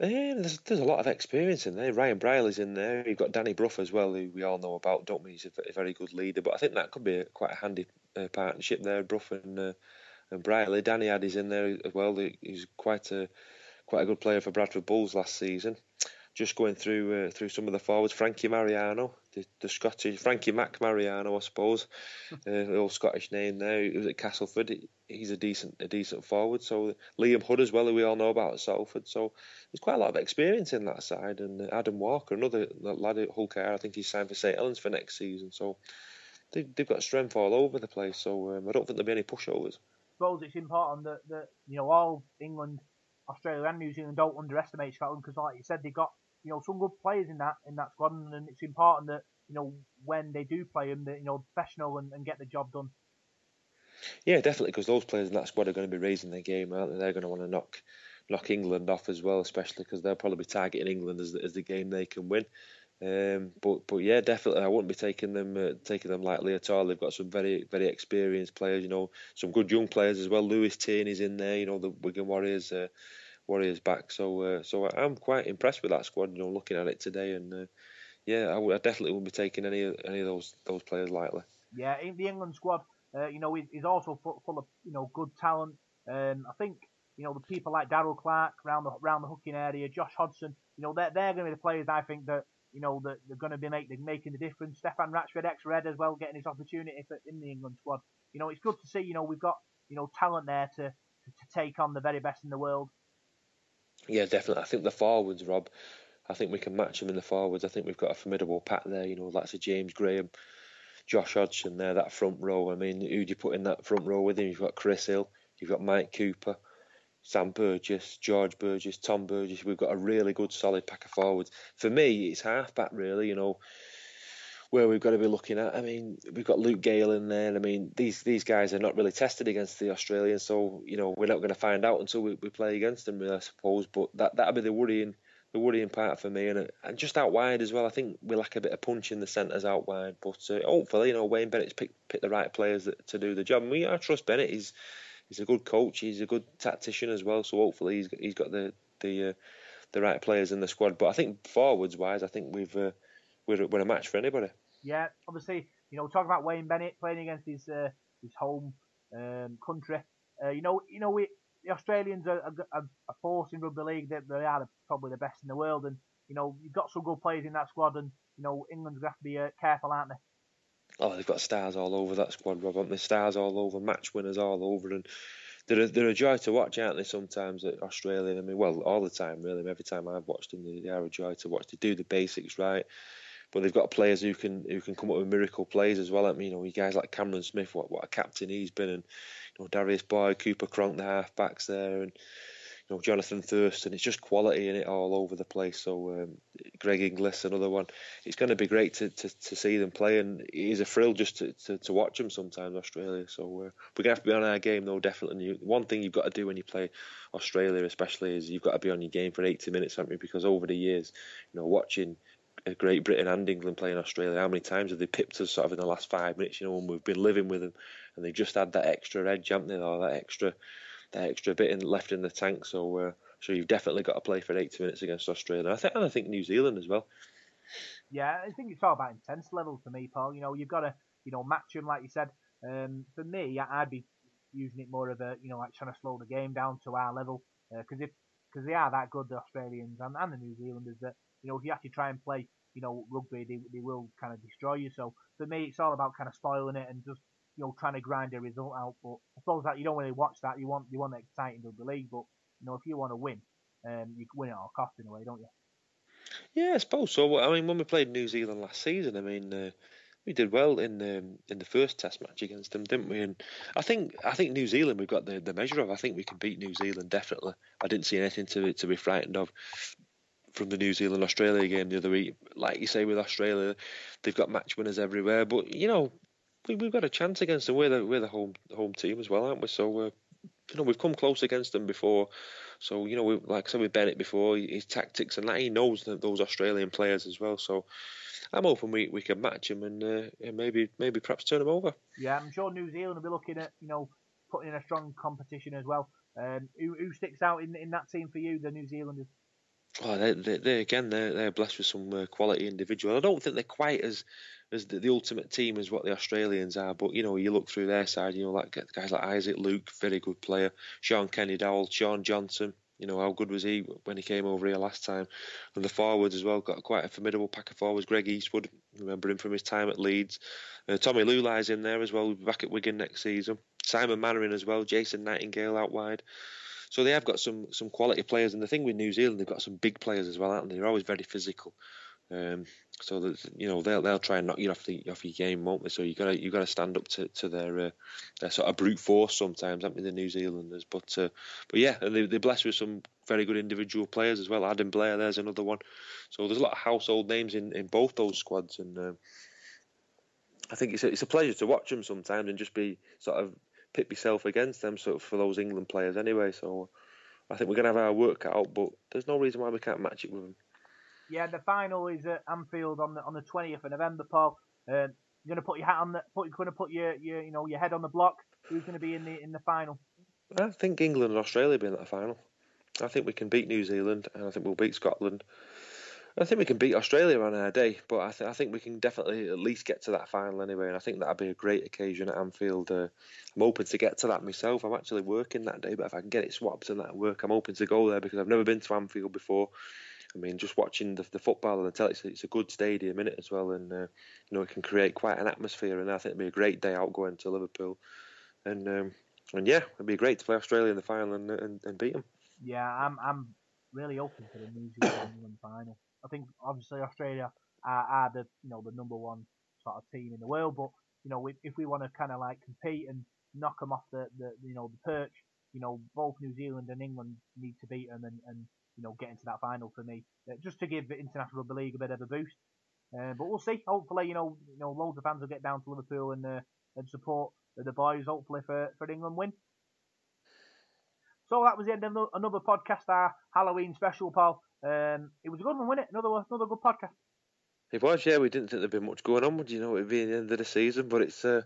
There's, there's a lot of experience in there. Ryan Brierley's in there. You've got Danny Brough as well, who we all know about, don't we? He's a, a very good leader. But I think that could be a, quite a handy uh, partnership there, Bruff and uh, and Briley. Danny Addy's in there as well. He's quite a quite a good player for Bradford Bulls last season. Just going through uh, through some of the forwards, Frankie Mariano, the, the Scottish Frankie Mac Mariano, I suppose, (laughs) uh, old Scottish name there. He was at Castleford. He's a decent a decent forward. So Liam Hood as well, who we all know about at Salford. So there's quite a lot of experience in that side. And Adam Walker, another lad at Hull I think he's signed for St Helens for next season. So they, they've got strength all over the place. So um, I don't think there'll be any pushovers. I suppose it's important that, that you know all England, Australia, and New Zealand don't underestimate Scotland because, like you said, they've got you know some good players in that in that squad, and it's important that you know when they do play them, that you know professional and, and get the job done. Yeah, definitely, because those players in that squad are going to be raising their game, aren't they? They're going to want to knock knock England off as well, especially because they'll probably be targeting England as the, as the game they can win. Um, but but yeah, definitely, I wouldn't be taking them uh, taking them lightly at all. They've got some very very experienced players, you know, some good young players as well. Lewis Tierney's in there, you know, the Wigan Warriors uh, Warriors back. So uh, so I'm quite impressed with that squad. You know, looking at it today, and uh, yeah, I, would, I definitely wouldn't be taking any any of those those players lightly. Yeah, the England squad, uh, you know, is, also full, of you know good talent. Um, I think you know the people like Daryl Clark around the around the hooking area, Josh Hodgson. You know, they're they're going to be the players I think that you know that they're going to be make, making the difference. Stefan Ratchford, ex-Red as well, getting his opportunity for, in the England squad. You know, it's good to see. You know, we've got you know talent there to to, to take on the very best in the world. Yeah, definitely. I think the forwards, Rob. I think we can match them in the forwards. I think we've got a formidable pack there. You know, that's a James Graham, Josh Hodgson there, that front row. I mean, who do you put in that front row with him? You've got Chris Hill, you've got Mike Cooper, Sam Burgess, George Burgess, Tom Burgess. We've got a really good, solid pack of forwards. For me, it's half back really. You know, where we've got to be looking at. I mean, we've got Luke Gale in there. I mean, these these guys are not really tested against the Australians, so you know we're not going to find out until we, we play against them, I suppose. But that that'll be the worrying the worrying part for me, and and just out wide as well. I think we lack a bit of punch in the centres out wide, but uh, hopefully, you know, Wayne Bennett's picked picked the right players that, to do the job. And we I trust Bennett. He's he's a good coach. He's a good tactician as well. So hopefully he's he's got the the uh, the right players in the squad. But I think forwards wise, I think we've uh, we're we're a match for anybody. Yeah, obviously, you know, talking about Wayne Bennett playing against his uh, his home um, country. Uh, you know, you know, we the Australians are a, force in rugby league that they are probably the best in the world, and you know, you've got some good players in that squad, and you know, England's to have to be uh, careful, aren't they? Oh, they've got stars all over that squad, Rob. Haven't they? Stars all over, match winners all over, and they're a, they're a joy to watch, aren't they? Sometimes at Australia, I mean, well, all the time, really. Every time I've watched them, they, they are a joy to watch. They do the basics right, but they've got players who can who can come up with miracle plays as well. I mean, you know, you guys like Cameron Smith, what what a captain he's been, and you know Darius Boyd, Cooper Cronk, the halfbacks there, and you know Jonathan Thurston. It's just quality in it all over the place. So um, Greg Inglis, another one. It's going to be great to, to, to see them play, and it is a thrill just to, to, to watch them sometimes. Australia, so uh, we're going to have to be on our game though. Definitely, one thing you've got to do when you play Australia, especially, is you've got to be on your game for 80 minutes, haven't you? Because over the years, you know, watching. Great Britain and England playing Australia. How many times have they pipped us sort of in the last five minutes? You know, when we've been living with them, and they just had that extra edge, haven't they? Or that extra that extra bit in, left in the tank. So uh, so you've definitely got to play for 80 minutes against Australia. I think and I think New Zealand as well. Yeah, I think it's all about intense level for me, Paul. You know, you've got to you know match them like you said. Um, for me, I'd be using it more of a you know like trying to slow the game down to our level because uh, if because they are that good, the Australians and, and the New Zealanders that you know if you actually try and play you know rugby, they they will kind of destroy you. So for me, it's all about kind of spoiling it and just you know, trying to grind a result out. But I suppose that you don't really watch that. You want you want the exciting the league, but you know, if you want to win, um, you can win at all costs in a way, don't you? Yeah, I suppose so. I mean, when we played New Zealand last season, I mean, uh, we did well in the um, in the first Test match against them, didn't we? And I think I think New Zealand we've got the, the measure of. I think we can beat New Zealand definitely. I didn't see anything to to be frightened of from the New Zealand Australia game the other week. Like you say with Australia, they've got match winners everywhere, but you know we, have got a chance against them. We're the we're the home home team as well, aren't we? So uh, you know we've come close against them before. So you know, we, like I said with Bennett before, his tactics and that he knows those Australian players as well. So I'm hoping we, we can match him and, uh, and maybe maybe perhaps turn him over. Yeah, I'm sure New Zealand will be looking at you know putting in a strong competition as well. Um, who, who sticks out in in that team for you, the New Zealanders? Oh, they, they, they again, they're, they're blessed with some uh, quality individual. I don't think they're quite as as the, the, ultimate team as what the Australians are, but you know, you look through their side, you know, like guys like Isaac Luke, very good player, Sean Kenny Dowell, Shaun Johnson. You know, how good was he when he came over here last time? And the forwards as well, got quite a formidable pack of forwards. Greg Eastwood, remember him from his time at Leeds. Uh, Tommy Leuluai's in there as well, we'll be back at Wigan next season. Simon Mannering as well, Jason Nightingale out wide. So they have got some some quality players, and the thing with New Zealand, they've got some big players as well, aren't they? They're always very physical. Um, so that you know they'll they'll try and knock you off the off your game, won't they? So you gotta you gotta stand up to, to their uh, their sort of brute force sometimes, haven't they, the New Zealanders? But uh, but yeah, they they're blessed with some very good individual players as well. Adam Blair, there's another one. So there's a lot of household names in, in both those squads, and uh, I think it's a, it's a pleasure to watch them sometimes and just be sort of pit yourself against them sort of for those England players anyway. So I think we're going to have our work cut out, but there's no reason why we can't match it with them. Yeah, the final is at Anfield on the on the twentieth of November, Paul. Um, you're gonna put your hat on the put you're gonna put your, your you know your head on the block. Who's gonna be in the in the final? I think England and Australia will be in that final. I think we can beat New Zealand, and I think we'll beat Scotland. I think we can beat Australia on our day, but I, th- I think we can definitely at least get to that final anyway, and I think that'd be a great occasion at Anfield. Uh, I'm hoping to get to that myself. I'm actually working that day, but if I can get it swapped and that work, I'm hoping to go there because I've never been to Anfield before. I mean, just watching the, the football and the tele, it's, it's a good stadium in it as well, and uh, you know it can create quite an atmosphere. And I think it'd be a great day out going to Liverpool, and um, and yeah, it'd be great to play Australia in the final and and, and beat them. Yeah, I'm I'm really open to the New Zealand final. I think obviously Australia are, are the you know the number one sort of team in the world, but you know if, if we want to kind of like compete and knock them off the, the you know the perch, you know both New Zealand and England need to beat them and, and you know get into that final for me, uh, just to give the International Rugby League a bit of a boost. Uh, but we'll see. Hopefully, you know, you know, loads of fans will get down to Liverpool and uh, and support the boys. Hopefully for for England win. So that was the end of another podcast, our Halloween special, Paul. Um, it was a good one, wasn't it? Another another good podcast. It was, yeah. We didn't think there'd be much going on. Would you know it'd be the end of the season? But it's uh,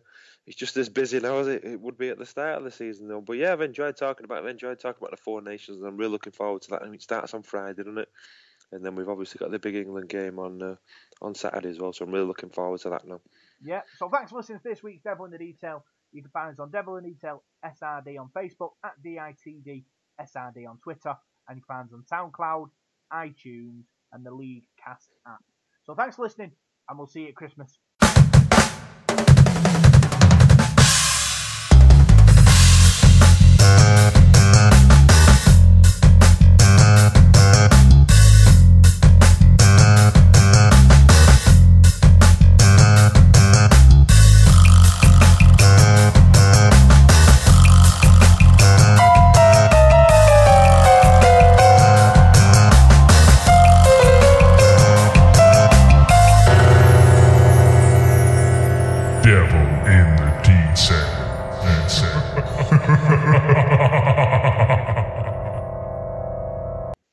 it's just as busy now as it, it would be at the start of the season, though. But yeah, I've enjoyed talking about. I've enjoyed talking about the four nations, and I'm really looking forward to that. And it starts on Friday, doesn't it? And then we've obviously got the big England game on uh, on Saturday as well. So I'm really looking forward to that now. Yeah. So thanks for listening to this week's Devil in the Detail. You can find us on Devil in the Detail SRD on Facebook at DITD SRD on Twitter, and you can find us on SoundCloud, iTunes, and the League Cast app. So thanks for listening, and we'll see you at Christmas.